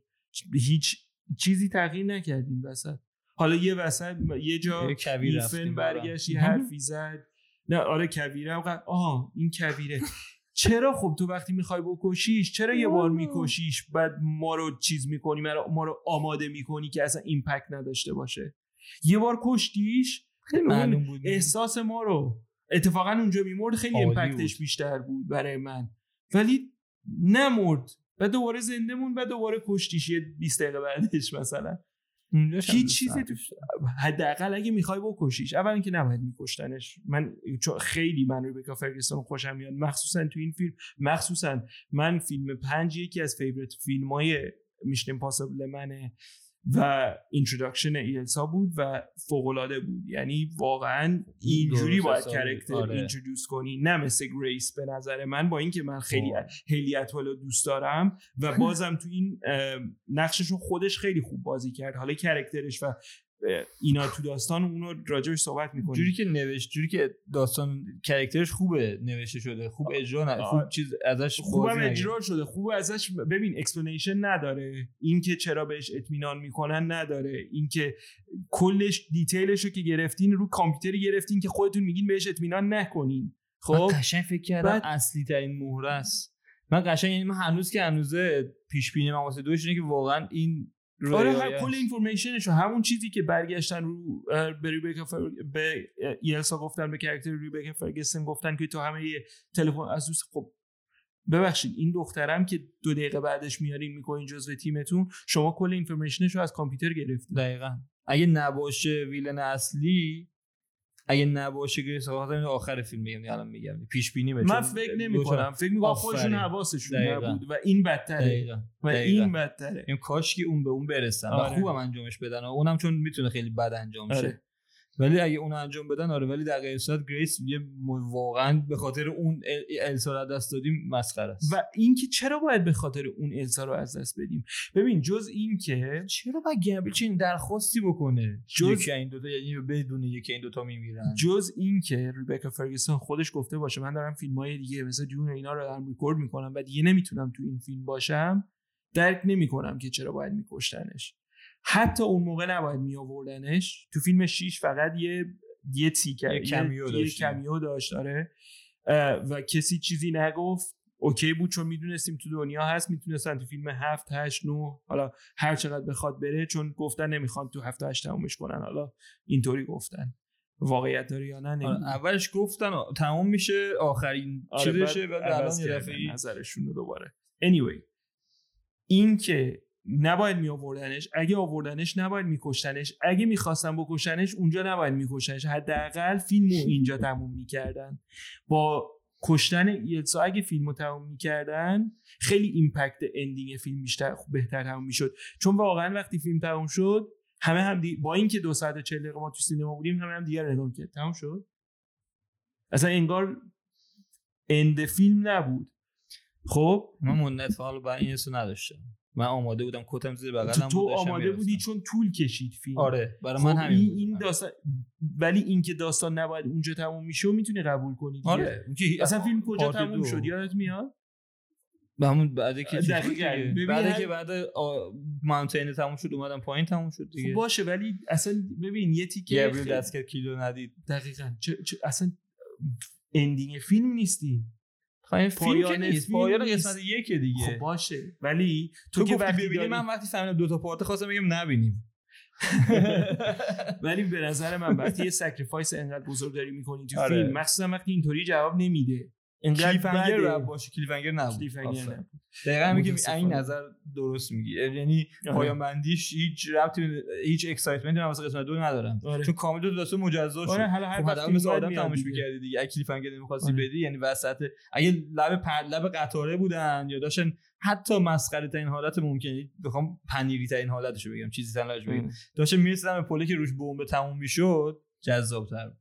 هیچ چیزی تغییر نکرد این وسط. حالا یه وسط یه جا بالا. برگشت یه حرفی زد. نه آره کویره. آها این کویره. چرا خب تو وقتی می‌خوای بکشیش چرا یه بار میکشیش بعد ما رو چیز می‌کنی ما رو آماده می‌کنی که اصلا ایمپکت نداشته باشه؟ یه بار کشتیش؟ خیلی معلوم بود. احساس ما رو. اتفاقا اونجا میمرد خیلی بود. بیشتر بود برای من. ولی نمرد و دوباره زنده موند و دوباره کشتیش یه 20 دقیقه بعدش مثلا. هیچ چیزی تو. حداقل اگه می‌خوای بکشیش. اول اینکه نباید میکشتنش. من چون خیلی من ریبکا فرگسون خوشم میاد. مخصوصا تو این فیلم مخصوصا من فیلم پنج یکی از favorite فیلم های Mission Impossible منه. و introduction ایلسا بود و فوقالعاده بود یعنی واقعا اینجوری باید. character آره. introduce کنی نه مثل گریس به نظر من با اینکه من خیلی. هیلی اتول رو دوست دارم و بازم تو این اه، نقشش رو خودش خیلی خوب بازی کرد حالا character ش و اینا تو داستان اونو راجبش صحبت جوری می‌کنیم که نوشت جوری که داستان character ش خوبه نوشته شده خوب اجرا نه خوب. چیز ازش خوبم نگه. اجرا شده خوب ازش ببین explanation نداره. اینکه چرا بهش اطمینان می‌کنن نداره. اینکه کلش detail ش رو که گرفتین رو کامپیوتری گرفتین که خودتون میگین بهش اطمینان نکنین. خب؟ قشنگ فکر کردم بعد- اصلی ترین مهره است. من قشنگ یعنی من هنوز که هنوزه پیش بینی من واسه دوش اینه که واقعا این آره هر کل. information ش همون چیزی که برگشتن رو به ریبکا فر... به اه، ایلسا گفتن به character ریبکا فرگسون گفتن که تو همه تلفن از دوست خب ببخشید این دخترم که دو دقیقه بعدش میارین می‌کنین جزو تیمتون شما کل information ش رو از کامپیوتر گرفتین دقیقا اگه نباشه villain اصلی اگه نباشه خاطر اینو آخر فیلم میگم الان میگم. پیش بینی من فکر نمی کنم فکر می‌کنم خودشون. حواسشون. نبود و این بدتره. دقیقا. و دقیقاً. این بدتره. این کاش که اون به اون برسن. و آره. خوبم انجامش بدن و اونم چون می‌تونه خیلی بد انجام شه. آره. ولی اگه اون انجام بدن آره ولی در غیر صورت گریس یه واقعا به خاطر اون ایل- ایلسا رو دست دادیم مسخره است. و اینکه چرا باید به خاطر اون ایلسا رو از دست بدیم؟ ببین جز این که چرا باید گابریل چنین درخواستی بکنه؟ جز- یکی این دوتا یعنی بدون یکی این دوتا میمیرن. جز این که ریبکا فرگسون خودش گفته باشه من دارم فیلم های دیگه مثل Dune اینا رو دارم ریکورد می‌کنم و دیگه نمی‌تونم تو این فیلم باشم درک نمی‌کنم که چرا باید میکشتنش. حتی اون موقع نباید می آوردنش تو فیلم 6 فقط یه یه تیکر یه کمیو یه داشت. کمیو داشت داره اه، و کسی چیزی نگفت. اوکی بود چون می‌دونستیم تو دنیا هست می‌تونستن تو فیلم هفت هشت نو حالا هر چقدر بخواد بره چون گفتن نمی‌خوان تو هفت هشت تمومش کنن. حالا اینطوری گفتن. واقعیت داره یا نه آره، نمی‌دونم. اولش گفتن تموم میشه. آخرین آره، چیزشه بعد الان نظرشون رو دوباره. Anyway این که نباید می آوردنش اگه آوردنش نباید میکشتنش. اگه می‌خواستن بکشنش اونجا نباید میکشتنش حداقل فیلم رو اینجا تموم می‌کردن. با کشتن ایلسا اگه فیلم رو تموم می‌کردن خیلی impact ending فیلم بیشتر بهتر تموم می‌شد. چون واقعا وقتی فیلم تموم شد همه هم دی... با اینکه دو ساعت و چهل دقیقه ما تو سینما بودیم همه هم دیگر نگاه کرد تموم شد؟ اصلا انگار اند فیلم نبود. خب؟ من مدت حالا با این نداشتم. من آماده بودم کتم زیر بغلم تو آماده. بودی چون طول کشید فیلم. آره برای خب من همین این. این داستان ولی اینکه داستان نباید اونجا تموم میشه و می‌تونی قبول کنی دیگه. آره. اصلا فیلم کجا تموم دو. شد یادت میاد؟ به همون بعد که بعد که بعد ماونتین تموم شد اومدم پایین تموم شد خب دیگه باشه ولی اصلا ببین یه تیکه گبریل خیلی- دست کرد کیلو ندید. دقیقا. چه, چه اصلا ending فیلم نیستی. خب این فیلم که نیست پایان. قسمت یک دیگه. خب باشه. ولی تو, تو, که وقتی ببینی من وقتی فهمیدم دو تا part خواستم بگم نبینیم. ولی به نظر من وقتی یه sacrifice انقدر بزرگ داری می‌کنی تو آره. فیلم مخصوصا وقتی اینطوری جواب نمیده. cliffhanger بده. باید باشه cliffhanger نبود cliffhanger. نبود. دقیقا میگه. این نظر درست میگی یعنی آره. پایان بندیش هیچ ربطی هیچ اکسایتمنتی من واسه قسمت دو ندارم آره. چون کامل دو داستان مجزا شد آره حالا هر خب وقت مثل آدم دیگه. می‌کردی دیگه اگه کلیفنگر نمی‌خواستی آره. بدی یعنی وسط اگه لب پر... لب قطاره بودن یا داشتن حتی مسخره ترین حالت ممکنه بخوام پنیری ترین حالتشو بگم چیزی تلاش بگم ام. داشتن می‌رسیدن به پله که روش بمب تموم می‌شد جذاب‌تر اه،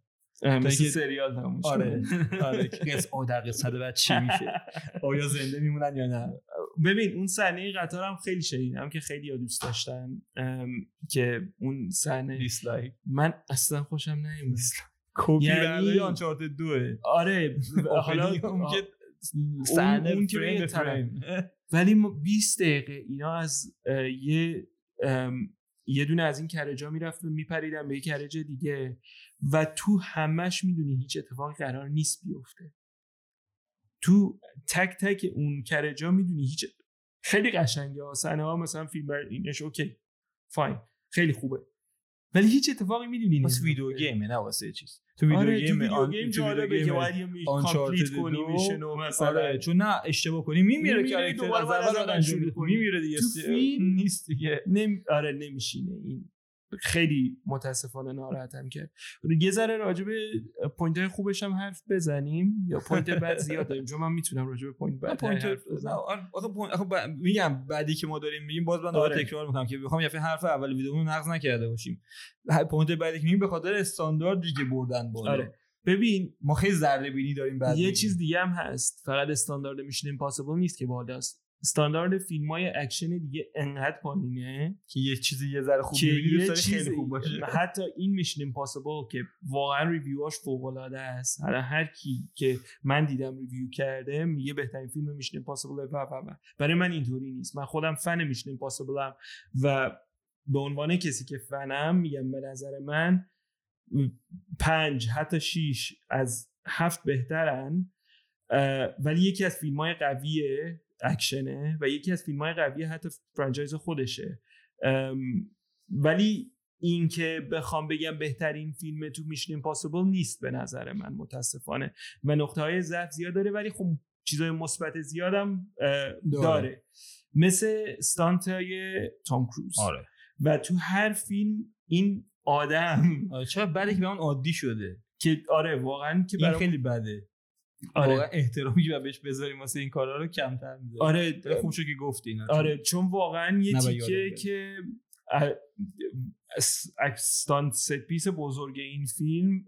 مثل که- سریال تموم. آره آره. که قص آه در قسمت بعد چی میشه؟ آیا زنده میمونن یا نه؟ ببین اون صحنه قطار هم خیلی شنیدم که خیلی دوست داشتن که اون صحنه دیسلایک من اصلا خوشم نمیاد کپی یعنی- برداری آنچارتد دوه آره حالا اون که اون صحنه که طرف. فریم. ولی ما 20 دقیقه اینا از یه یه دونه از این کرجا می‌رفت و میپریدن به یه کرج دیگه. و تو همش می‌دونی هیچ اتفاقی قرار نیست بیفته. تو تک تک اون کرجا می‌دونی هیچ خیلی قشنگه ها. صحنه ها مثلا فیلم بر اینش اوکی. فاین خیلی خوبه. ولی هیچ اتفاقی می‌دونی واسه ویدیو گیمه نه واسه چیز تو ویدیو آره تو گیم ویدیو گیم تو ویدیو جالبه که گیم باید کامپلیت کنی دو. میشن و مثلا آره چون نه اشتباه کنی میمیره کاراکتر از اول. کنی. میمیره دیگه نیست دیگه نمی... آره نمیشینه این خیلی متاسفانه ناراحتم که یه ذره راجع به point های خوبش هم حرف بزنیم. یا point بد زیاد داریم. چون من می‌تونم راجع به point بد point آره، آخه point- آخه ب- میگم بعدی که ما داریم میگیم باز من دوباره آره. تکرار می‌کنم که بخوام یه حرف اول ویدیومون نقض نکرده باشیم. point بعدی که میگیم به خاطر استانداردی که بردن بالا. آره. ببین ما خیلی ذره بینی داریم بعد یه. چیز دیگه هم هست. فقط استاندارد Mission Impossible نیست که بالاست استاندارد فیلم های اکشن دیگه انقدر پایینه که یه چیزی یه ذره خوب یه خیلی خوب باشه حتی این Mission Impossible که واقعا review اش فوق العاده است. حالا هر کی که من دیدم review کرده میگه بهترین فیلم Mission Impossible و و و. برای من اینطوری نیست. من خودم fan Mission Impossible م و به عنوان کسی که فنم میگم به نظر من پنج حتی شیش از هفت بهترن. ولی یکی از فیلم های قوی اکشنه و یکی از فیلم های قوی حتی franchise خودشه. ولی این که بخوام بگم بهترین فیلم تو میشن ایمپاسیبل نیست به نظر من متاسفانه. و نقطه های ضعف زیاد داره ولی خب چیزای مثبت زیادم اه، داره, مثل استانت های تام کروز. آره. و تو هر فیلم این آدم آره چرا بعدی که به اون عادی شده. که آره واقعا که این برام خیلی بده. آره. احترامی باید بهش بذاریم واسه این کارا رو کمتر می‌ذاریم. آره. خوب شد که گفتی آره. چون واقعا یه تیکه. که stunt set piece بزرگ این فیلم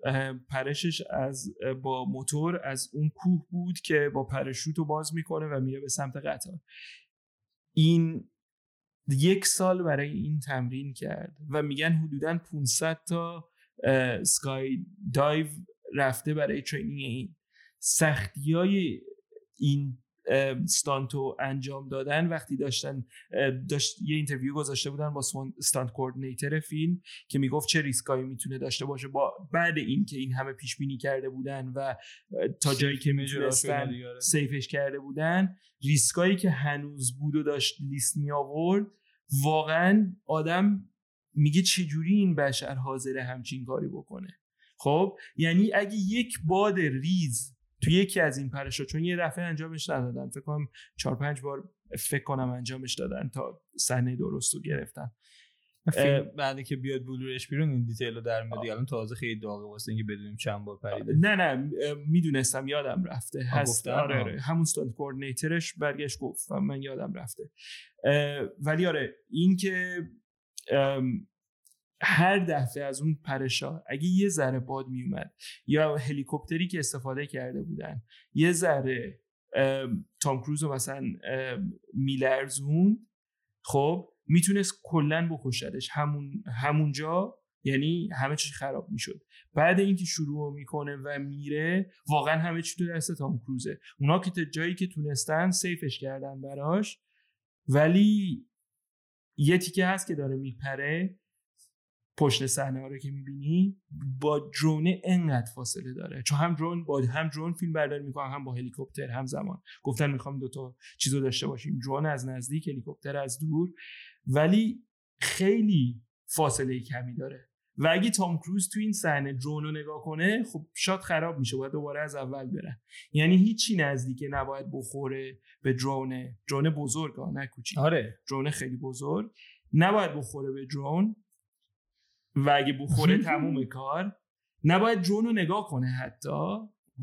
پرشش از با موتور از اون کوه بود که با parachute رو باز می‌کنه و میره به سمت قطار. این یک سال برای این تمرین کرد و میگن حدودا 500 تا skydive رفته برای training این. سختی های این stunt و انجام دادن وقتی داشتن داشت یه interview گذاشته بودن با stunt coordinator فیلم که می‌گفت چه ریسکایی می‌تونه داشته باشه با بعد این که این همه پیش بینی کرده بودن و تا جایی که می‌تونستن safe ش کرده بودن ریسکایی که هنوز بود و داشت لیست می آورد واقعا آدم میگه چجوری این بشر حاضر همچین کاری بکنه؟ خب؟ یعنی اگه یک باد ریز تو یکی از این پرشا چون یه دفعه انجامش ندادن. فکر کنم چهار پنج بار فکر کنم انجامش دادن تا صحنه درست رو گرفتن. بعدی که بیاد بلورش بیرون این دیتیل رو در میاد. الان تازه خیلی داغه واسه اینکه بدونیم چند بار پریده. نه نه می‌دونستم یادم رفته. هست. آره, آره. همون ستاند کوردینیتورش برگشت گفت و من یادم رفته. ولی آره این که هر دفعه از اون پرشا اگه یه ذره باد میومد یا هلیکوپتری که استفاده کرده بودن یه ذره تام کروز رو مثلا میلرزون خب می‌تونست کلا بکشدش همون همونجا یعنی همه چی خراب می‌شد. بعد اینکه شروع می‌کنه و میره واقعا همه چی تو دست تام کروزه. اونا که جایی که تونستن سیفش کردن براش ولی یه تیکه هست که داره میپره. پشت صحنه رو که می‌بینی با درونه انقدر فاصله داره. چون هم درون با هم درون فیلم برداری می‌کنن هم با هلیکوپتر هم زمان. گفتن می‌خوام دوتا چیزو داشته باشیم. درون از نزدیک هلیکوپتر از دور. ولی خیلی فاصله کمی داره. و اگه تام کروز تو این صحنه درون رو نگاه کنه خب شات خراب میشه. باید دوباره از اول بره یعنی هیچی نزدیکه نباید بخوره به درون. درون بزرگ ها نه کوچیک. آره. درون خیلی بزرگ. نباید بخوره به درون. و اگه بخوره تموم کار نباید درون رو نگاه کنه حتی.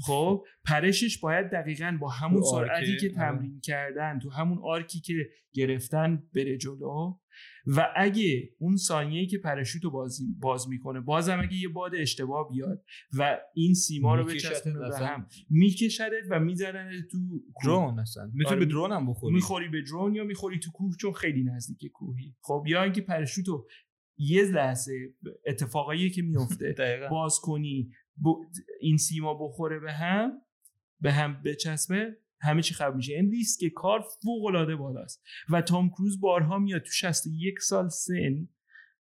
خب پرشش باید دقیقا با همون سرعتی که آره. تمرین کردن تو همون آرکی که گرفتن بره جلو. و اگه اون ثانیه که پرشوت رو باز, باز می‌کنه بازم اگه یه باد اشتباه بیاد و این سیما رو بچسبونه به هم میکشدت و می‌زنن تو درون اصلا. می‌تونی آره، به درون هم بخوری. می‌خوری به درون یا می‌خوری تو کوه؟ چون خیلی نزدیک کوهی. خب یا اینکه پرشوت رو یه لحظه اتفاقایی که میفته. باز کنی این سیما بخوره به هم به هم بچسبه همه چی خراب میشه. این ریسک کار فوق العاده بالاست. و تام کروز بارها میاد تو 61 سال سن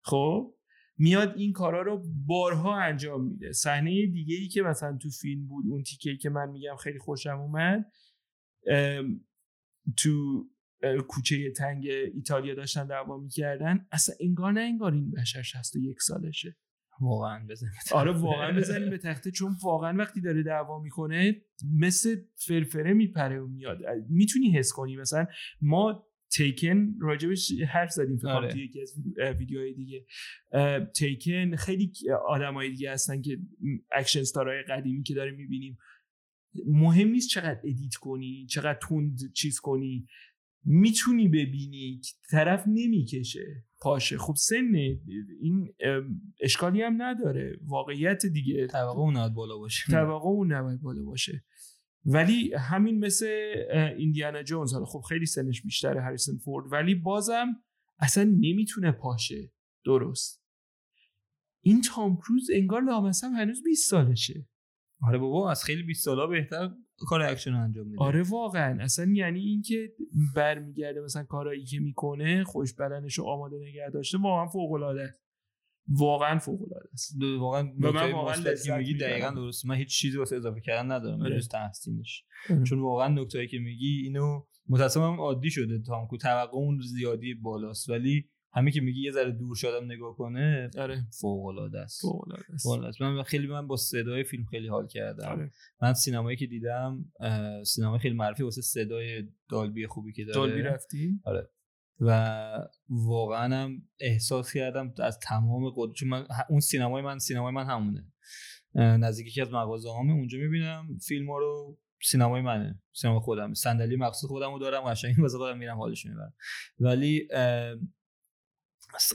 خب میاد این کارا رو بارها انجام میده. صحنه دیگه ای که مثلا تو فیلم بود اون تیکه که من میگم خیلی خوشم اومد تو کوچه تنگ ایتالیا داشتن دعوا می‌کردن. اصلا انگار نه انگار این بشر 61 سالشه. واقعا بزنیم آره واقعا بزنیم به تخته چون واقعا وقتی داره دعوا می‌کنه مثل فرفره میپره و میاد. می‌تونی حس کنی. مثلا ما Taken راجبش حرف زدیم فکر آره. یکی از ویدیوهای دیگه. Taken خیلی آدمای دیگه هستن که action star های قدیمی که داریم می‌بینیم. مهم نیست چقدر ادیت کنی چقدر تند چیز کنی. می‌تونی ببینی طرف نمی‌کشه. پاشه خب سن این اشکالی هم نداره. واقعیت دیگه. توقع اون نباید بالا باشه. توقع اون نباید بالا باشه. ولی همین مثل ایندیانا جونز. حالا خب خیلی سنش بیشتره هریسون فورد. ولی بازم اصلا نمی‌تونه پاشه. درست. این تام کروز انگار لامصب هنوز 20 سالشه. آره بابا از خیلی 20 سالا بهتر کار اکشن انجام میده. آره واقعا. اصلا یعنی اینکه برمیگرده مثلا کارهایی که می‌کنه خوش بدنش رو آماده نگه داشته واقعا فوق العاده واقعا فوق العاده است واقعا من واقعا که میگی دقیقا درست من هیچ چیزی واسه اضافه کردن ندارم آره. جز تحسینش. آره. چون واقعا نکتهایی که میگی اینو متأسفم عادی شده. تام کروز توقع اون زیادی بالاست. ولی همین که میگی یه ذره دور شدم نگاه کنه آره. فوق العاده است. فوق العاده است. من خیلی من با صدای فیلم خیلی حال کردم. آره. من سینمایی که دیدم سینما خیلی معروفی واسه صدای دالبی خوبی که داره. دالبی رفتی؟ آره. و واقعا هم احساس کردم از تمام قدرت چون من اون سینمای من سینمای من همونه. نزدیکی که از مغازه هامه اونجا می‌بینم فیلم ها رو سینمای منه سینما خودم. صندلی مخصوص خودم رو دارم قشنگ واسه خودم میرم حالش می‌برم. ولی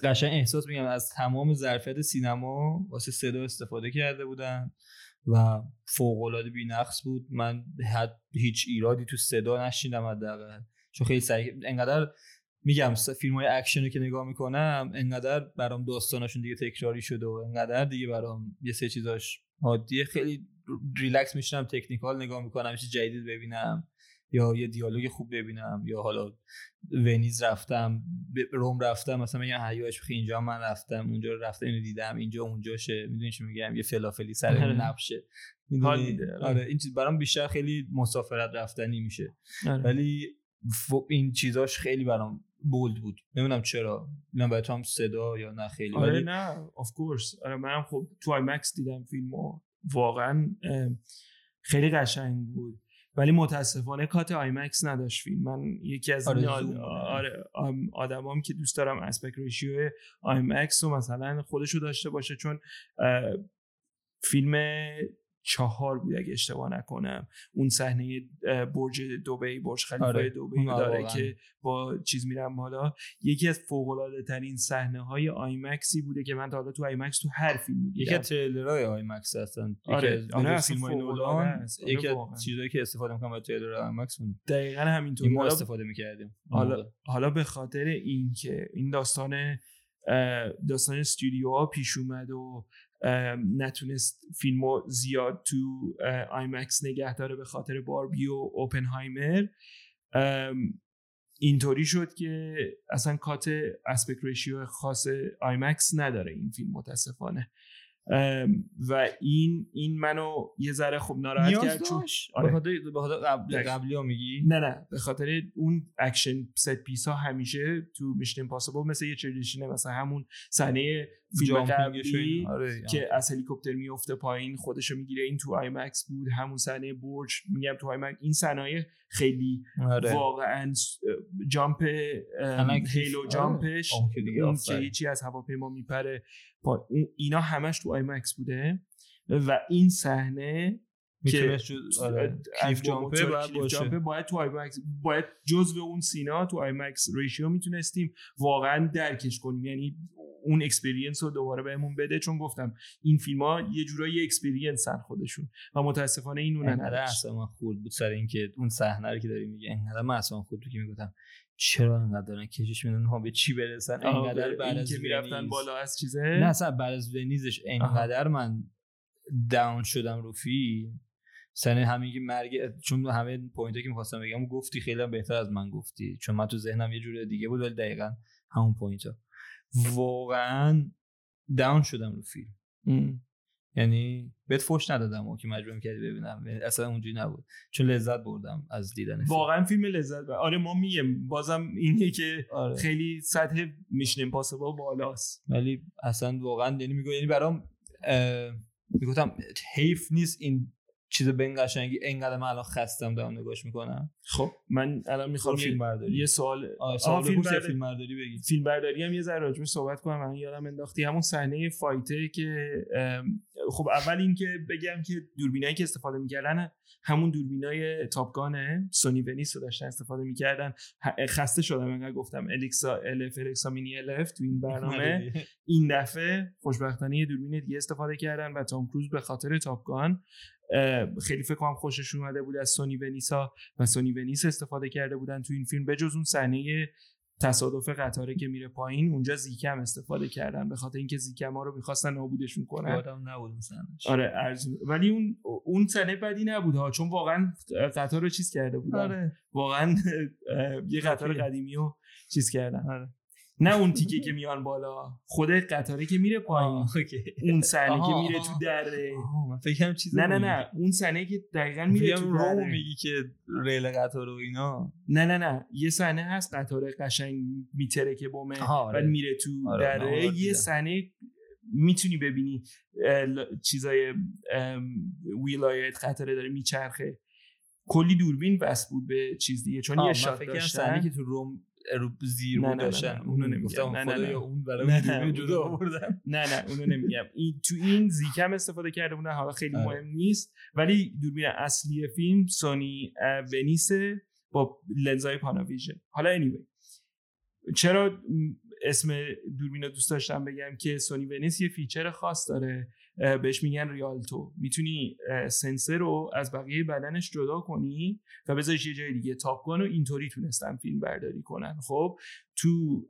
قشنگ احساس میگم از تمام ظرفیت سینما واسه صدا استفاده کرده بودن و فوق العاده بی‌نقص بود. من حد هیچ ایرادی تو صدا نشنیدم حداقل. چون خیلی سعی انقدر میگم فیلم های اکشن رو که نگاه می‌کنم انقدر برام داستاناشون دیگه تکراری شده و انقدر دیگه برام یه سه چیزاش عادیه. خیلی ریلکس میشینم technical نگاه می‌کنم چیز جدید ببینم. یا یه دیالوگ خوب ببینم یا حالا ونیز رفتم روم رفتم مثلا میگم حیاش اینجا من رفتم اونجا رفتم اینو دیدم اینجا اونجاشه می‌دونی چی میگم؟ یه فلافلی سر آره. نبشه حال میده آره. این چیز برام بیشتر خیلی مسافرت رفتنی میشه. آره. ولی ف- این چیزاش خیلی برام بولد بود. نمی‌دونم چرا. نه برای تو هم صدا یا نه خیلی. آره ولی نه. Of course. آره منم خب تو آیمکس دیدم فیلمو. واقعا خیلی قشنگ بود. ولی متاسفانه cut IMAX نداشت فیلم من یکی از آره،. آره آدمام که دوست دارم aspect ratio IMAX رو مثلا خودشو داشته باشه چون فیلم چهار بود اگه اشتباه نکنم. اون صحنه برج دبی برج خلیفه آره، دبی داره. که با چیز میرم بالا. یکی از فوق العاده ترین صحنه های IMAX ی بوده که من تا حالا تو IMAX تو هر فیلمی یکی دیدم از تریلرهای IMAX هستن آره، یکی آره، فیلم نولان. آره، یکی. از چیزایی که استفاده می‌کنم برای تریلر IMAX بود دقیقا همینطور. ما حالا- استفاده می‌کردیم. حالا حالا به خاطر این که این داستان داستان استودیوها پیش اومد و نتونست فیلمو زیاد تو IMAX نگه داره به خاطر باربی و اوپنهایمر. اینطوری شد که اصلا cut aspect ratio خاص IMAX نداره این فیلم متاسفانه. و این این منو یه ذره خوب ناراحت کرد چون آره. به. قبلی ها میگی نه نه به خاطر اون action set piece ها همیشه تو Mission Impossible مثل یه tradition ه مثلا همون صحنه فیلم قبلی. آره که از هلیکوپتر میفته پایین خودشو می‌گیره این تو IMAX بود همون صحنه برج میگم تو IMAX این صحنه خیلی آره واقعا jump HALO آره. jump ش اون که. هیچی از هواپیما میپره اینا همش تو IMAX بوده و این صحنه جو- آره. cliff jump ه باید باید تو IMAX باید جزو اون scene ا تو IMAX ratio می‌تونستیم واقعا درکش کنیم یعنی اون experience رو دوباره بهمون بده چون گفتم این فیلم ها یه جورایی experience هن خودشون و متاسفانه این اون انقدر اصلا من خورد بود سر اینکه اون صحنه رو که داری میگه انقدر من اصلا خورد که می‌گفتم چرا انقدر دارن کشش میدن ها به چی برسن؟ انقدر بعد از که می‌رفتن. بالا از چیزه؟ نه اصلا بعد از ونیزش انقدر من down شدم رو فیلم. سن همین که مرگ چون همه point که می‌خواستم بگم گفتی خیلی بهتر از من گفتی. چون من تو ذهنم یه جور دیگه بود ولی دقیقا همون point ها واقعا down شدم رو فیلم. ام. یعنی بهت فوش ندادم و که مجبورم کردی ببینم یعنی اصلا اونجوری نبود چون لذت بردم از دیدن فیلم. واقعا فیلم لذت بر آره ما میگیم بازم اینه که آره. خیلی سطح Mission Impossible بالاست ولی اصلا واقعا یعنی میگم یعنی برام می‌گفتم حیف نیست این چیز به این قشنگی اینقدر من الان خستم دارم نگاش می‌کنم. خب من الان می‌خوام فیلم یه, برداری یه سوال سوال فیلم فیلم, برداری. فیلم برداری بگی فیلم برداری هم یه ذره راجبش صحبت کنم. من یادم انداختی همون صحنه فایته که خب اول این که بگم که دوربینایی که استفاده می‌کردن همون دوربینای تاپگانه سونی ونیس رو داشتن استفاده می‌کردن. خسته شدم انقدر گفتم الکسا الف الکسا مینی الف تو این برنامه. این دفعه خوشبختانه یه دوربین دیگه استفاده کردن و تام کروز به خاطر تاپگان خیلی فکر کنم خوشش اومده بود از سونی ونیسا و سونی ونیس استفاده کرده بودن تو این فیلم. بجز اون صحنه تصادف قطاره که میره پایین اونجا زیکم استفاده کردن به خاطر اینکه زیکم ها رو می‌خواستن نابودشون کنن. یادم نبود آره ارزون ولی اون اون صحنه بدی نبود ها چون واقعا قطار رو چیز کرده بودن. آره. واقعا یه قطار. قدیمی رو چیز کردن. آره. نه اون تیکه که میان بالا. خود قطاره که میره پایین. اون صحنه که میره. تو دره. فکرم چیز نه نه نه. اون صحنه که دقیقا میره تو دره. میگی که ریل قطار و اینا. نه نه نه. یه صحنه هست قطار قشنگ میتره که بومه آره. ولی میره تو آره، دره. یه. صحنه می‌تونی ببینی چیزای ام، ویلای قطاره داره میچرخه. کلی دوربین وصل بود به چیز دیگه چون یه شات داشتن. که تو روم رو زیر نه، داشتن اونو نمیگم. نه، نه، اون برای جدا آوردن نه نه اونو نمیگم. این تو این زیکم استفاده کرده بودن. حالا خیلی آره. مهم نیست. ولی دوربین اصلی فیلم سونی اه، ونیسه با لنزای پاناویژن. حالا anyway. چرا اسم دوربین رو دوست داشتم بگم که Sony Venice یه feature خاص داره. بهش میگن Rialto. می‌تونی سنسر رو از بقیه بدنش جدا کنی و بذاریش یه جای دیگه. Top Gun رو اینطوری تونستن فیلم برداری کنن. خب تو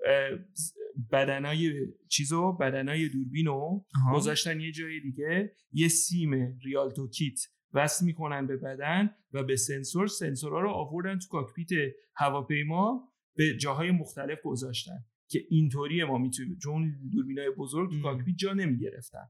بدنای چیزو بدنای دوربین رو گذاشتن یه جای دیگه. یه سیم Rialto kit وصل می‌کنن به بدن و به سنسور. سنسورها رو آوردن تو cockpit هواپیما به جاهای مختلف گذاشتن که اینطوری ما می‌تونیم. چون دوربینای بزرگ تو cockpit جا نمی‌گرفتن.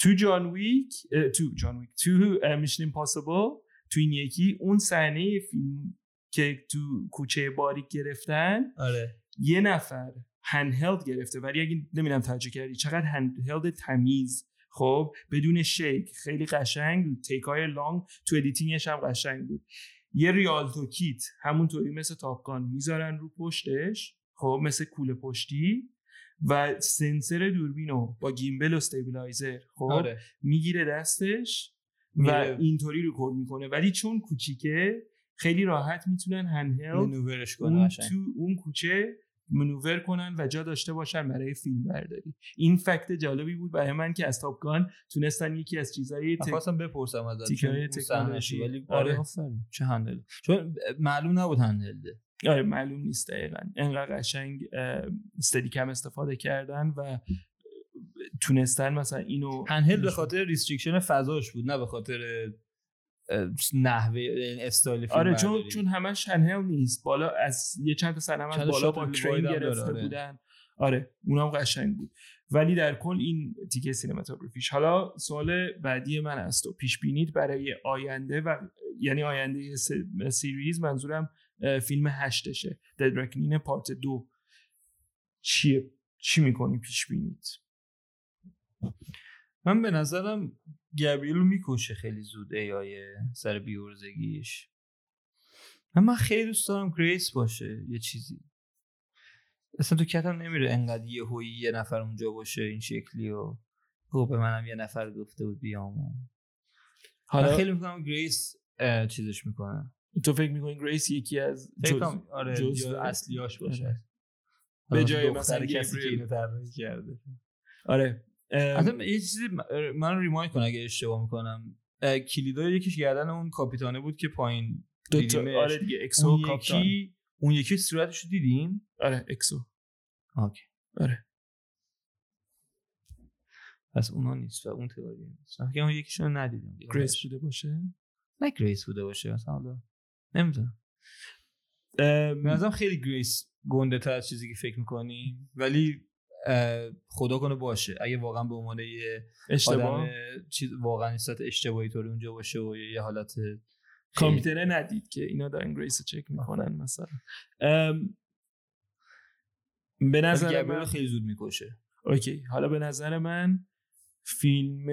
تو John Wick تو John Wick تو Mission Impossible تو این یکی اون صحنه فیلم که تو کوچه باریک گرفتن آره. یه نفر hand گرفته. ولی اگه نمی‌دونم توجه کردی چقدر hand تمیز. خب بدون shake خیلی قشنگ take های long تو editing ش هم قشنگ بود. یه Rialto kit همونطوری مثل Top Gun می‌ذارن رو پشتش. خب مثل کوله پشتی. و سنسر دوربینو با gimbal و stabilizer خب آره. می‌گیره دستش و اینطوری رکورد می‌کنه. ولی چون کوچیکه خیلی راحت می‌تونن handheld maneuver ش کنن اون تو اون کوچه maneuver کنن و جا داشته باشن برای فیلم برداری. این fact جالبی بود برای من که از Top Gun تونستن یکی از چیزایی تک... خواستم بپرسم تیکه‌ی تکنولوژی. ولی آره. چه handheld چون معلوم نبود handheld ه آره معلوم نیست دقیقا. انقدر قشنگ steadicam استفاده کردن و تونستن مثلا اینو handheld به خاطر restriction فضاش بود نه به خاطر نحوه استایل فیلم آره چون چون همش handheld نیست. بالا از یه چند تا از بالا با کرین گرفته آره. بودن. آره اونم قشنگ بود. ولی در کل این تیکه cinematography ش. حالا سوال بعدی من اینه و پیش بینیت برای آینده و یعنی آینده series منظورم فیلم هشتشه. Dead Reckoning part دو. چیه؟ چی می‌کنی پیش بینیت من به نظرم گبریلو می‌کشه خیلی زود ای آی سر بیورزگیش. من خیلی دوست دارم گریس باشه یه چیزی. اصلا تو کتم نمیره انقدر یه هویی یه نفر اونجا باشه این شکلی و خب به منم یه نفر گفته بود بیام. حالا خیلی می‌کنم گریس چیزش می‌کنه. تو فکر می‌کنی گریس یکی از جز... آره جز اصلیاش باشه. آره. به جای مثلا کسی که اینو کرده. آره اصلا یه چیزی من remind کنم اگه اشتباه می‌کنم. کلیدای یکیش گردن اون کاپیتانه بود که پایین دو تا آره دیگه اکسو اون یکی اون یکی صورتش رو دیدین؟ آره اکسو اوکی. آره. پس اونا نیست و اون تئوری نیست. اگه اون یکیشون رو ندیدم. گریس بوده باشه؟ نه گریس بوده باشه مثلا حالا نمی‌دونم. به خیلی گریس گنده تر از چیزی که فکر می‌کنیم ولی خدا کنه باشه. اگه واقعا به عنوان یه اشتباه؟ چیز واقعا نیست اشتباهی طوری اونجا باشه و یه حالت کامپیوتره ندید که اینا دارن گریس چک می‌کنن مثلا. به نظر من خیلی زود می‌کشه. اوکی. حالا به نظر من فیلم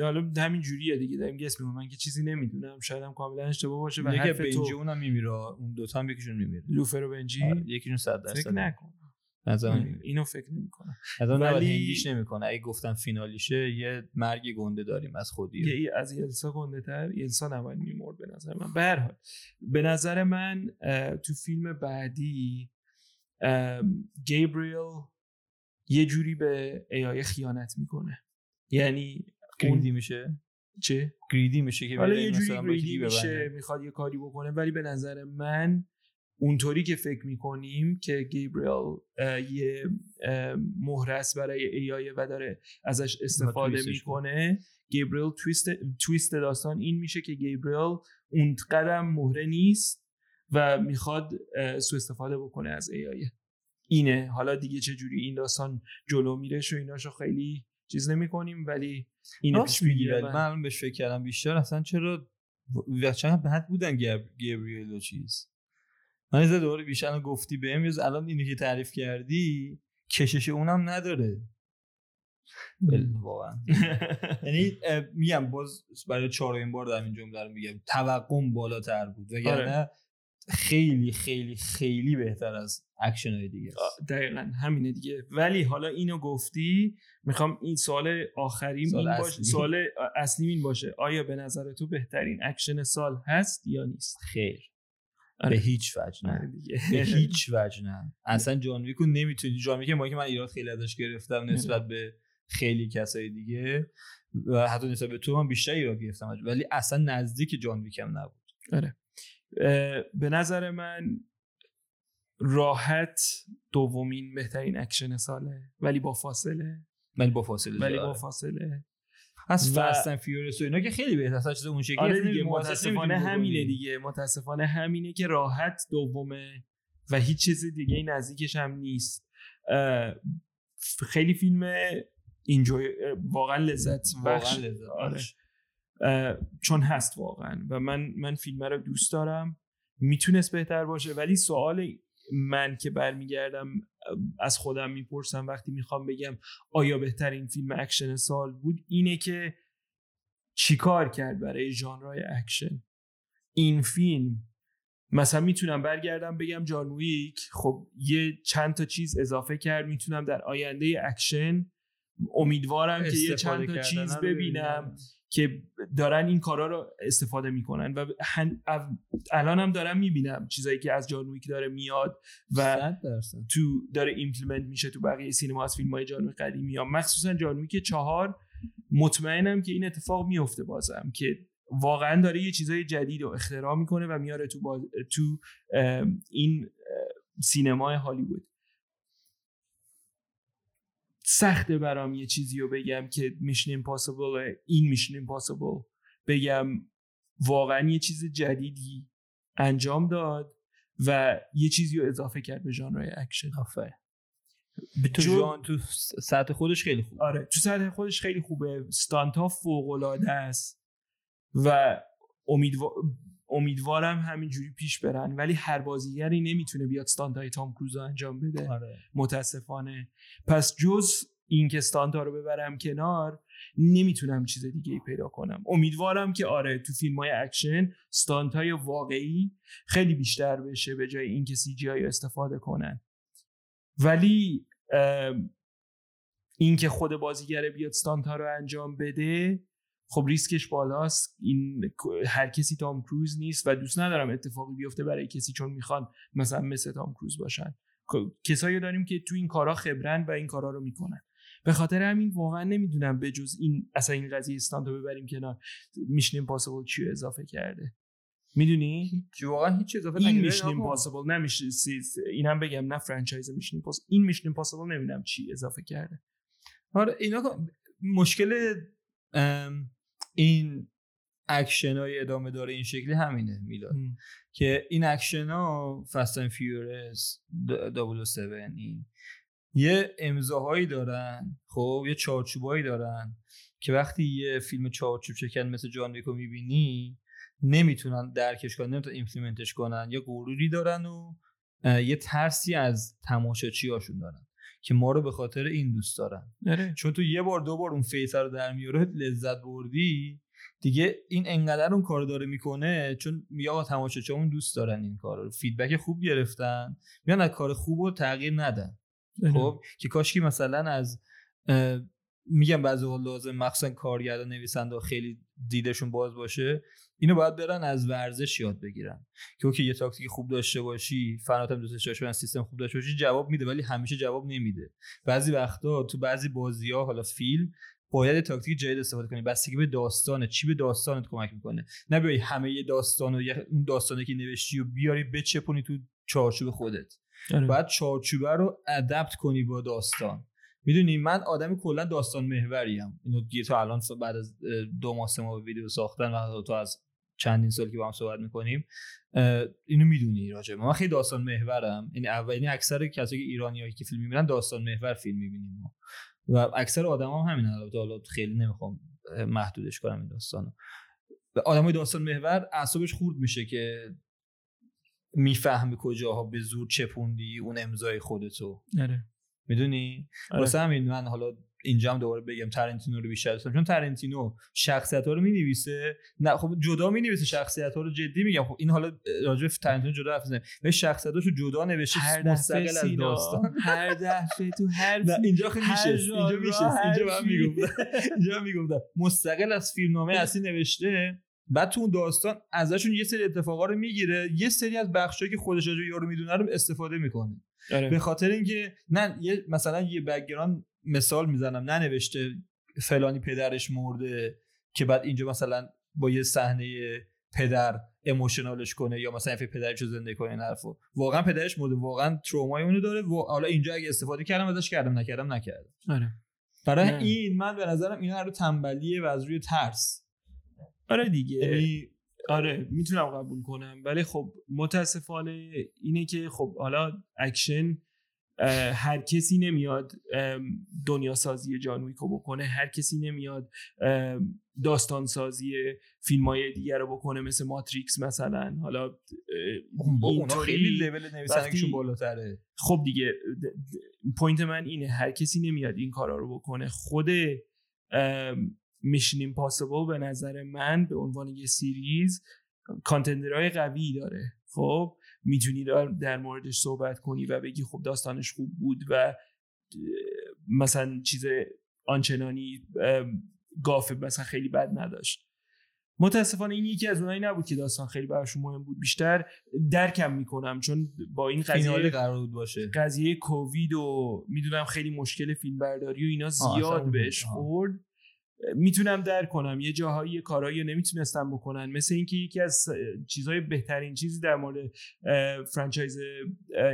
حالا همین جوریه دیگه داریم گس من که چیزی نمی‌دونم. شاید هم کاملا اشتباه باشه و حرف بنجی اونم میمیره اون دوتا هم یکیشون میمیره. لوفر و بنجی؟ آره، یکیشون 100 درصد فکر نکن. اینو فکر نمی‌کنم. ولی هنگیش نمی‌کنه. اگه گفتم فینالیشه یه مرگ گنده داریم از خودی. یه از یلسا گنده تر یلسا نباید میمرد به نظر من. به حال به نظر من تو فیلم بعدی گیبریل یه جوری به ای خیانت می‌کنه. یعنی گریدی میشه. چه؟ گریدی میشه که حالا یه جوری گریدی میشه می‌خواد یه کاری بکنه ولی به نظر من اونطوری که فکر می‌کنیم که گیبریل یه مهرس برای ایای و داره ازش استفاده می‌کنه. گیبریل تویست, تویست داستان این میشه که گیبریل اون قدم مهره نیست و می‌خواد سو استفاده بکنه از ایای اینه. حالا دیگه چه جوری این داستان جلو میرش و ایناشو خیلی چیز نمی کنیم ولی اینو پیش میگی ولی من الان بهش فکر کردم بیشتر اصلا چرا چقدر بد بودن گبریل و چیز. من از دوباره بیشتر گفتی بهم یه الان اینو که تعریف کردی کشش اونم نداره. واقعا. یعنی میگم باز برای چهارمین بار دارم این جمله رو میگم. توقعم بالاتر بود. وگرنه آره. خیلی خیلی خیلی بهتر از اکشن های دیگه دقیقا همینه دیگه. ولی حالا اینو گفتی می‌خوام این سوال آخریم سوال این باشه سوال اصلیم این باشه. آیا به نظر تو بهترین اکشن سال هست یا نیست؟ خیر. آره. به هیچ وجه آره نه دیگه. به هیچ وجه نه. اصلا John Wick رو نمی‌تونی John Wick ما که من ایراد خیلی ازش گرفتم نسبت به خیلی کسای دیگه و حتی نسبت به تو من بیشتر ایراد گرفتم. ولی اصلا نزدیک John Wick هم نبود. اه، به نظر من راحت دومین بهترین اکشن ساله. ولی با فاصله. ولی با فاصله ولی. با فاصله. از و- Fast and Furious و اینا که خیلی بهتر. اصلا چیز اون شکلی آره دیگه متاسفانه همینه. دیگه. متاسفانه همینه که راحت دومه و هیچ چیز دیگه نزدیکش هم نیست. خیلی فیلم enjoy واقعا لذت بخش. واقعا لذت آره. چون هست واقعا. و من من فیلم رو دوست دارم. می‌تونست بهتر باشه. ولی سوال من که برمیگردم از خودم می‌پرسم وقتی می‌خوام بگم آیا بهترین فیلم اکشن سال بود اینه که چیکار کرد برای ژانرهای اکشن؟ این فیلم مثلا می‌تونم برگردم بگم جان ویک. خب یه چند تا چیز اضافه کرد. می‌تونم در آینده اکشن امیدوارم که یه چند تا چیز ببینم. که دارن این کارا رو استفاده می‌کنن و هن... الان هم دارم می‌بینم چیزایی که از جان ویک داره میاد و. تو داره implement میشه تو بقیه سینما از فیلم های جان ویک قدیمی ها مخصوصا جان ویک چهار مطمئنم که این اتفاق میفته بازم که واقعا داره یه چیزای جدید رو اختراع می‌کنه و میاره تو, باز... تو این سینمای هالیوود سخته برام یه چیزی رو بگم که Mission Impossible این Mission Impossible بگم واقعا یه چیز جدیدی انجام داد و یه چیزی رو اضافه کرد به ژانر اکشن. آفرین. تو جو- جان تو سطح خودش خیلی خوب. آره تو سطح خودش خیلی خوبه. stunt ها فوق العاده است و امیدوار امیدوارم همینجوری پیش برن. ولی هر بازیگری نمی‌تونه بیاد stunt های تام کروز رو انجام بده. آره. متاسفانه. پس جز این که stunt ها رو ببرم کنار نمی‌تونم چیز دیگه ای پیدا کنم. امیدوارم که آره تو فیلم های اکشن stunt های واقعی خیلی بیشتر بشه به جای اینکه CG استفاده کنن. ولی ام، این که خود بازیگر بیاد stunt ها رو انجام بده خب ریسکش بالاست. این هر کسی تام کروز نیست و دوست ندارم اتفاقی بیفته برای کسی چون می‌خوان مثلا مثل تام کروز باشن. کسایی داریم که تو این کارا خبرن و این کارا رو می‌کنن. به خاطر همین واقعا نمی‌دونم به جز این اصلا این قضیه stunt رو ببریم کنار. Mission Impossible چی اضافه کرده. می‌دونی؟ واقعا هیچ اضافه این. Mission. Impossible نمیشه اینم بگم نه franchise Mission Impossible این Mission Impossible نمی‌دونم چی اضافه کرده. آره اینا مشکل ام، این اکشن های ادامه داره این شکلی همینه میلاد. که این اکشن ها Fast and Furious دابل این یه امضاهایی دارن خب یه چارچوبایی دارن که وقتی یه فیلم چارچوب شکن مثل جان ویکو می‌بینی نمی‌تونن درکش کنن نمی‌تونن implement ش کنن. یا غروری دارن و یه ترسی از تماشاچی هاشون دارن. که ما رو به خاطر این دوست دارن. آره. چون تو یه بار دو بار اون face رو در میاره لذت بردی. دیگه این انقدر اون کار داره می‌کنه چون میگه آقا تماشاچیامون دوست دارن این کار رو feedback خوب گرفتن. میان از کار خوب رو تغییر ندن. خب؟ که کاشکی مثلا از میگم بعضی لازم مخصوصا کارگردان نویسنده خیلی دیدشون باز باشه. اینو باید برن از ورزش یاد بگیرن. که okay یه تاکتیک خوب داشته باشی فنات هم دوستش داشته باشی سیستم خوب داشته باشی جواب میده ولی همیشه جواب نمیده. بعضی وقتا تو بعضی بازی ها حالا فیلم باید تاکتیک جدید استفاده کنی. بستگی به داستانه چی به داستانت کمک می‌کنه. نه بیای همه یه داستان و یه- اون داستانی که نوشتی و بیاری بچپونی تو چارچوب خودت. آره. باید چارچوبه رو ادپت کنی با داستان. می‌دونی من آدم کلا داستان محوریم اینو دیگه تا الان بعد از دو ماه سه ماه ویدیو ساختن و تا از چندین سال که با هم صحبت می‌کنیم اینو می‌دونی راجع من. من خیلی داستان محورم یعنی اولین اکثر کسایی که ایرانیایی که فیلم می‌بینن داستان محور فیلم می‌بینیم ما و اکثر آدم هم همین البته حالا خیلی نمی‌خوام محدودش کنم این داستانو آدمای داستان محور اعصابش خورد میشه که می‌فهمی کجاها به زور چپوندی اون امضای خودتو آره. می‌دونی آره. واسه همین من حالا اینجا هم دوباره بگم ترنتینو رو بیشتر دوست. چون ترنتینو شخصیت ها رو می‌نویسه. نه خب جدا می‌نویسه شخصیت ها رو جدی میگم. خب این حالا راجع به ترنتینو جدا حرف بزنیم ولی شخصیتاشو جدا نوشته مستقل از داستان. هر دفعه تو هر نه اینجا خیلی میشه. اینجا میشه. اینجا من. می‌گفتم. اینجا من می‌گفتم. مستقل از فیلمنامه اصلی نوشته. بعد تو اون داستان ازشون یه سری اتفاقا رو می‌گیره. یه سری از بخشایی که خودش راجع یارو می‌دونه رو استفاده می‌کنه. آره. به خاطر اینکه نه یه مثلا یه background مثال می‌زنم ننوشته فلانی پدرش مرده که بعد اینجا مثلا با یه صحنه پدر emotional ش کنه یا مثلا فکر پدرش رو زنده کنه این حرفو. واقعا پدرش مرده واقعا ترومای اونو داره. و حالا اینجا اگه استفاده کردم ازش کردم نکردم نکردم. آره. برای نه. این من به نظرم اینا رو تنبلیه و از روی ترس. آره دیگه. یعنی آره می‌تونم قبول کنم. ولی خب متاسفانه اینه که خب حالا اکشن هر کسی نمیاد دنیا سازی جان ویکو بکنه هر کسی نمیاد داستان سازی فیلم های دیگر رو بکنه مثل ماتریکس مثلا. حالا با اونا خیلی لول نویسندگیشون بالاتره. خب دیگه point من اینه هر کسی نمیاد این کارا رو بکنه. خود Mission Impossible به نظر من به عنوان یه series contender های قوی داره. خب؟ می‌تونی در موردش صحبت کنی و بگی خب داستانش خوب بود و مثلا چیز آنچنانی گافه مثلا خیلی بد نداشت. متاسفانه این یکی از اونایی نبود که داستان خیلی براشون مهم بود. بیشتر درکم می‌کنم چون با این قضیه قرار بود باشه. قضیه کووید و می‌دونم خیلی مشکل فیلم برداری و اینا زیاد بهش. خورد. می‌تونم درک کنم. یه جاهایی کارایی رو نمی‌تونستن بکنن. مثل اینکه یکی از چیزهای بهترین چیزی در مورد franchise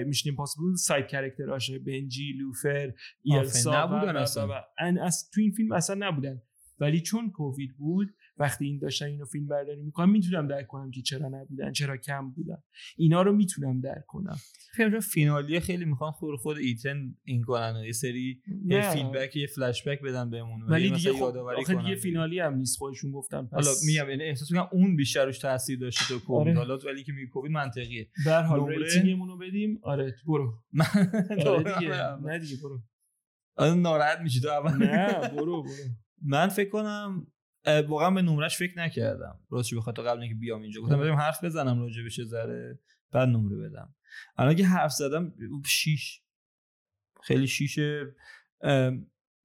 Mission Impossible side character اشه بنجی لوثر ایلسا نبودن و- اصلا. و- ان- از تو این فیلم اصلا نبودن. ولی چون کووید بود وقتی این داشتن اینو فیلم برداری می‌کنن می‌تونم درک کنم که چرا نبودن چرا کم بودن. اینا رو می‌تونم درک کنم. کنم finale خیلی می‌خوان خود خود ایتن این کنن یه سری نه. یه feedback یه فلش بک بدن بهمون ولی دیگه خب آخه دیگه finale هم نیست خودشون گفتن پس حالا میگم یعنی احساس می‌کنم اون بیشتر روش تاثیر داشته تو کووید. آره. حالا ولی که میگی کووید منطقیه. هر حال نمره؟ rating مون رو بدیم. آره برو. آره دیگه. نه دیگه برو. آره ناراحت میشی تو اول. نه برو برو. من فکر کنم واقعا به نمرش فکر نکردم. راستش بخاطر قبل اینکه بیام اینجا گفتم بریم حرف بزنم راجع بهش یه ذره بعد نمره بدم. الان که حرف زدم شیش. خیلی شیشه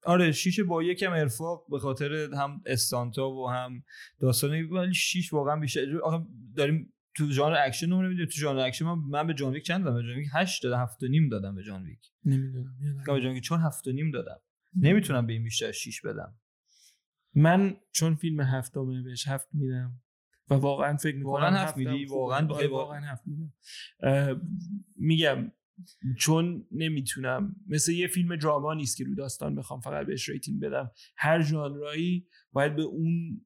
آره شیشه با یکم ارفاق به خاطر هم stunt ا و هم داستانی ولی شیش واقعا بیشتر. آخه داریم تو ژانر اکشن نمره میدیم. تو ژانر اکشن من, من به جان ویک چند دادم به جان ویک 8 دادم 7 و نیم دادم به جان ویک. نمی‌دونم به جان ویک چون 7 و نیم دادم. نمی‌تونم به این بیشتر 6 بدم. من چون فیلم هفتمه بهش هفت میدم و واقعا فکر می‌کنم واقعا هفت میدی؟ واقعا آره، واقعا هفت میدم. میگم چون نمی‌تونم مثل یه فیلم drama نیست که رو داستان بخوام فقط بهش rating بدم. هر ژانرایی باید به اون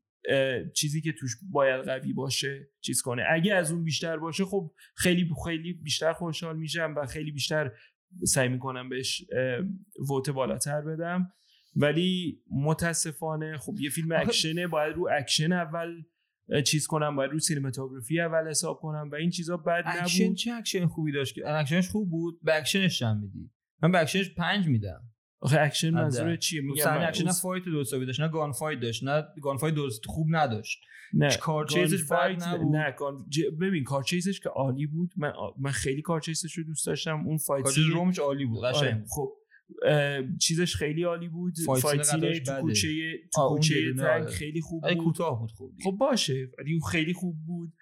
چیزی که توش باید قوی باشه چیز کنه. اگه از اون بیشتر باشه خب خیلی خیلی بیشتر خوشحال میشم و خیلی بیشتر سعی می‌کنم بهش vote بالاتر بدم. ولی متاسفانه خب یه فیلم اکشنه باید رو اکشن اول چیز کنم باید رو سینماتوگرافی اول حساب کنم و این چیزا بد اکشن نبود چه اکشن خوبی داشت که اکشنش خوب بود به اکشنش چند میدی من به اکشنش 5 میدم آخه اکشن. منظور چیه میگم من اکشن نه fight درست داشت نه gun fight داشت نه gun fight درست خوب نداشت نه car chase ش fight نبود. نه gun- ج- ببین car chase ش که عالی بود من آ- من خیلی car chase ش رو دوست داشتم اون fight scene- رومش عالی بود قشنگ آره،. خب چیزش خیلی عالی بود. fight تو. کوچه تو کوچه تنگ آره. خیلی خوب بود. کوتاه بود خوب. خب باشه. ولی اون خیلی خوب بود.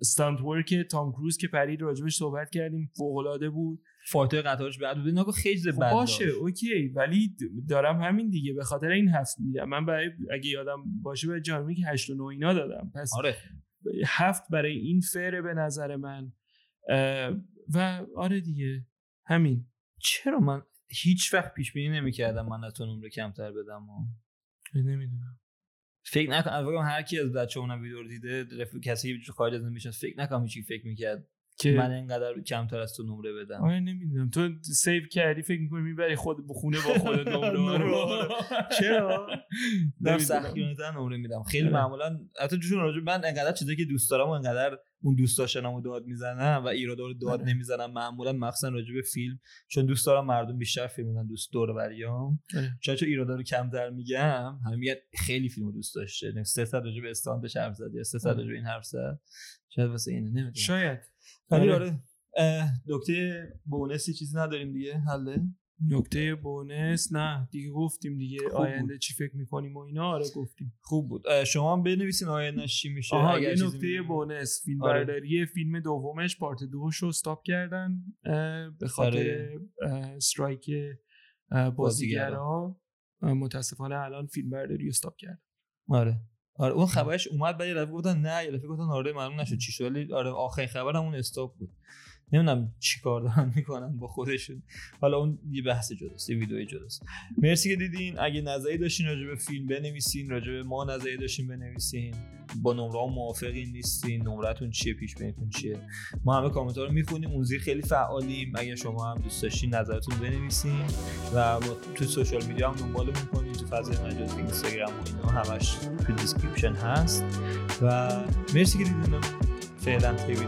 stunt work تام کروز که پرید راجبش صحبت کردیم فوق العاده بود. fight قطارش بد بود. که خیلی خب باشه. داشت. okay. ولی دارم همین دیگه. به خاطر این هفت میدم. من برای اگه یادم باشه به جان ویک 8 و 9 اینا دادم. پس آره. هفت برای این فره به نظر من. و آره دیگه. همین. چرا من هیچ وقت پیش بینی نمی‌کردم من از تو نمره کمتر بدم و. نمی‌دونم. فکر نکنم البته هر کی از بچه‌مون ویدیو رو دیده رف... کسی که خارج از میشه فکر نکنم هیچی فکر می‌کرد که من اینقدر کمتر از تو نمره بدم آره نمی‌دونم تو سیو کردی فکر می‌کنی می‌بری خود بخونه با خودت نمره رو. چرا نمی‌دونم. سختگیرانه‌تر نمره میدم خیلی آره. معمولا حتی جوشون راجع من انقدر چیزایی که دوست دارم و انقدر اون دوست داشتنمو داد می‌زنم و ایرادا رو داد آره. نمی‌زنم معمولا مخصوصا راجع به فیلم چون دوست دارم مردم بیشتر فیلم بدن دوست دور بریام آره. چون چون ایرادا رو کمتر میگم همه میگن خیلی فیلمو دوست داشته سه صد راجع به استاندش حرف زد یا سه آره. راجع به این حرف زد شاید واسه اینه نمی‌دونم شاید ولی آره. آره نکته بونسی چیزی نداریم دیگه حله؟ نکته بونس نه دیگه گفتیم دیگه آینده چی فکر می‌کنیم و اینا؟ آره گفتیم. خوب بود. شما هم بنویسین آینده چی میشه آها یه نکته. بونس فیلم آره. برداری فیلم دومش پارت دوش رو استاپ کردن به خاطر استرایک بازیگرا. متاسفانه الان فیلم برداری رو استاپ کرد آره. آره اون خبرش اومد بعد یه دفعه گفتن نه یه دفعه گفتن آره معلوم نشد چی شد ولی آره آخرین خبر همون استاپ بود. نمی‌دونم چی کار دارن می‌کنن با خودشون. حالا اون یه بحث جداست یه ویدیو جداست. مرسی که دیدین. اگه نظری داشتین راجع به فیلم بنویسین راجع به ما نظری داشتین بنویسین. با نمره ها موافقین نیستین. نمرتون چیه؟ پیش بینیتون چیه؟ ما همه کامنت ها رو می‌خونیم. اون زیر خیلی فعالیم. اگه شما هم دوست داشتین نظرتون بنویسین. و تو social media هم دنبالمون کنین. تو فضای مجازی اینستاگرام و اینا همش تو description هست. و مرسی که دیدین فعلا تا ویدیو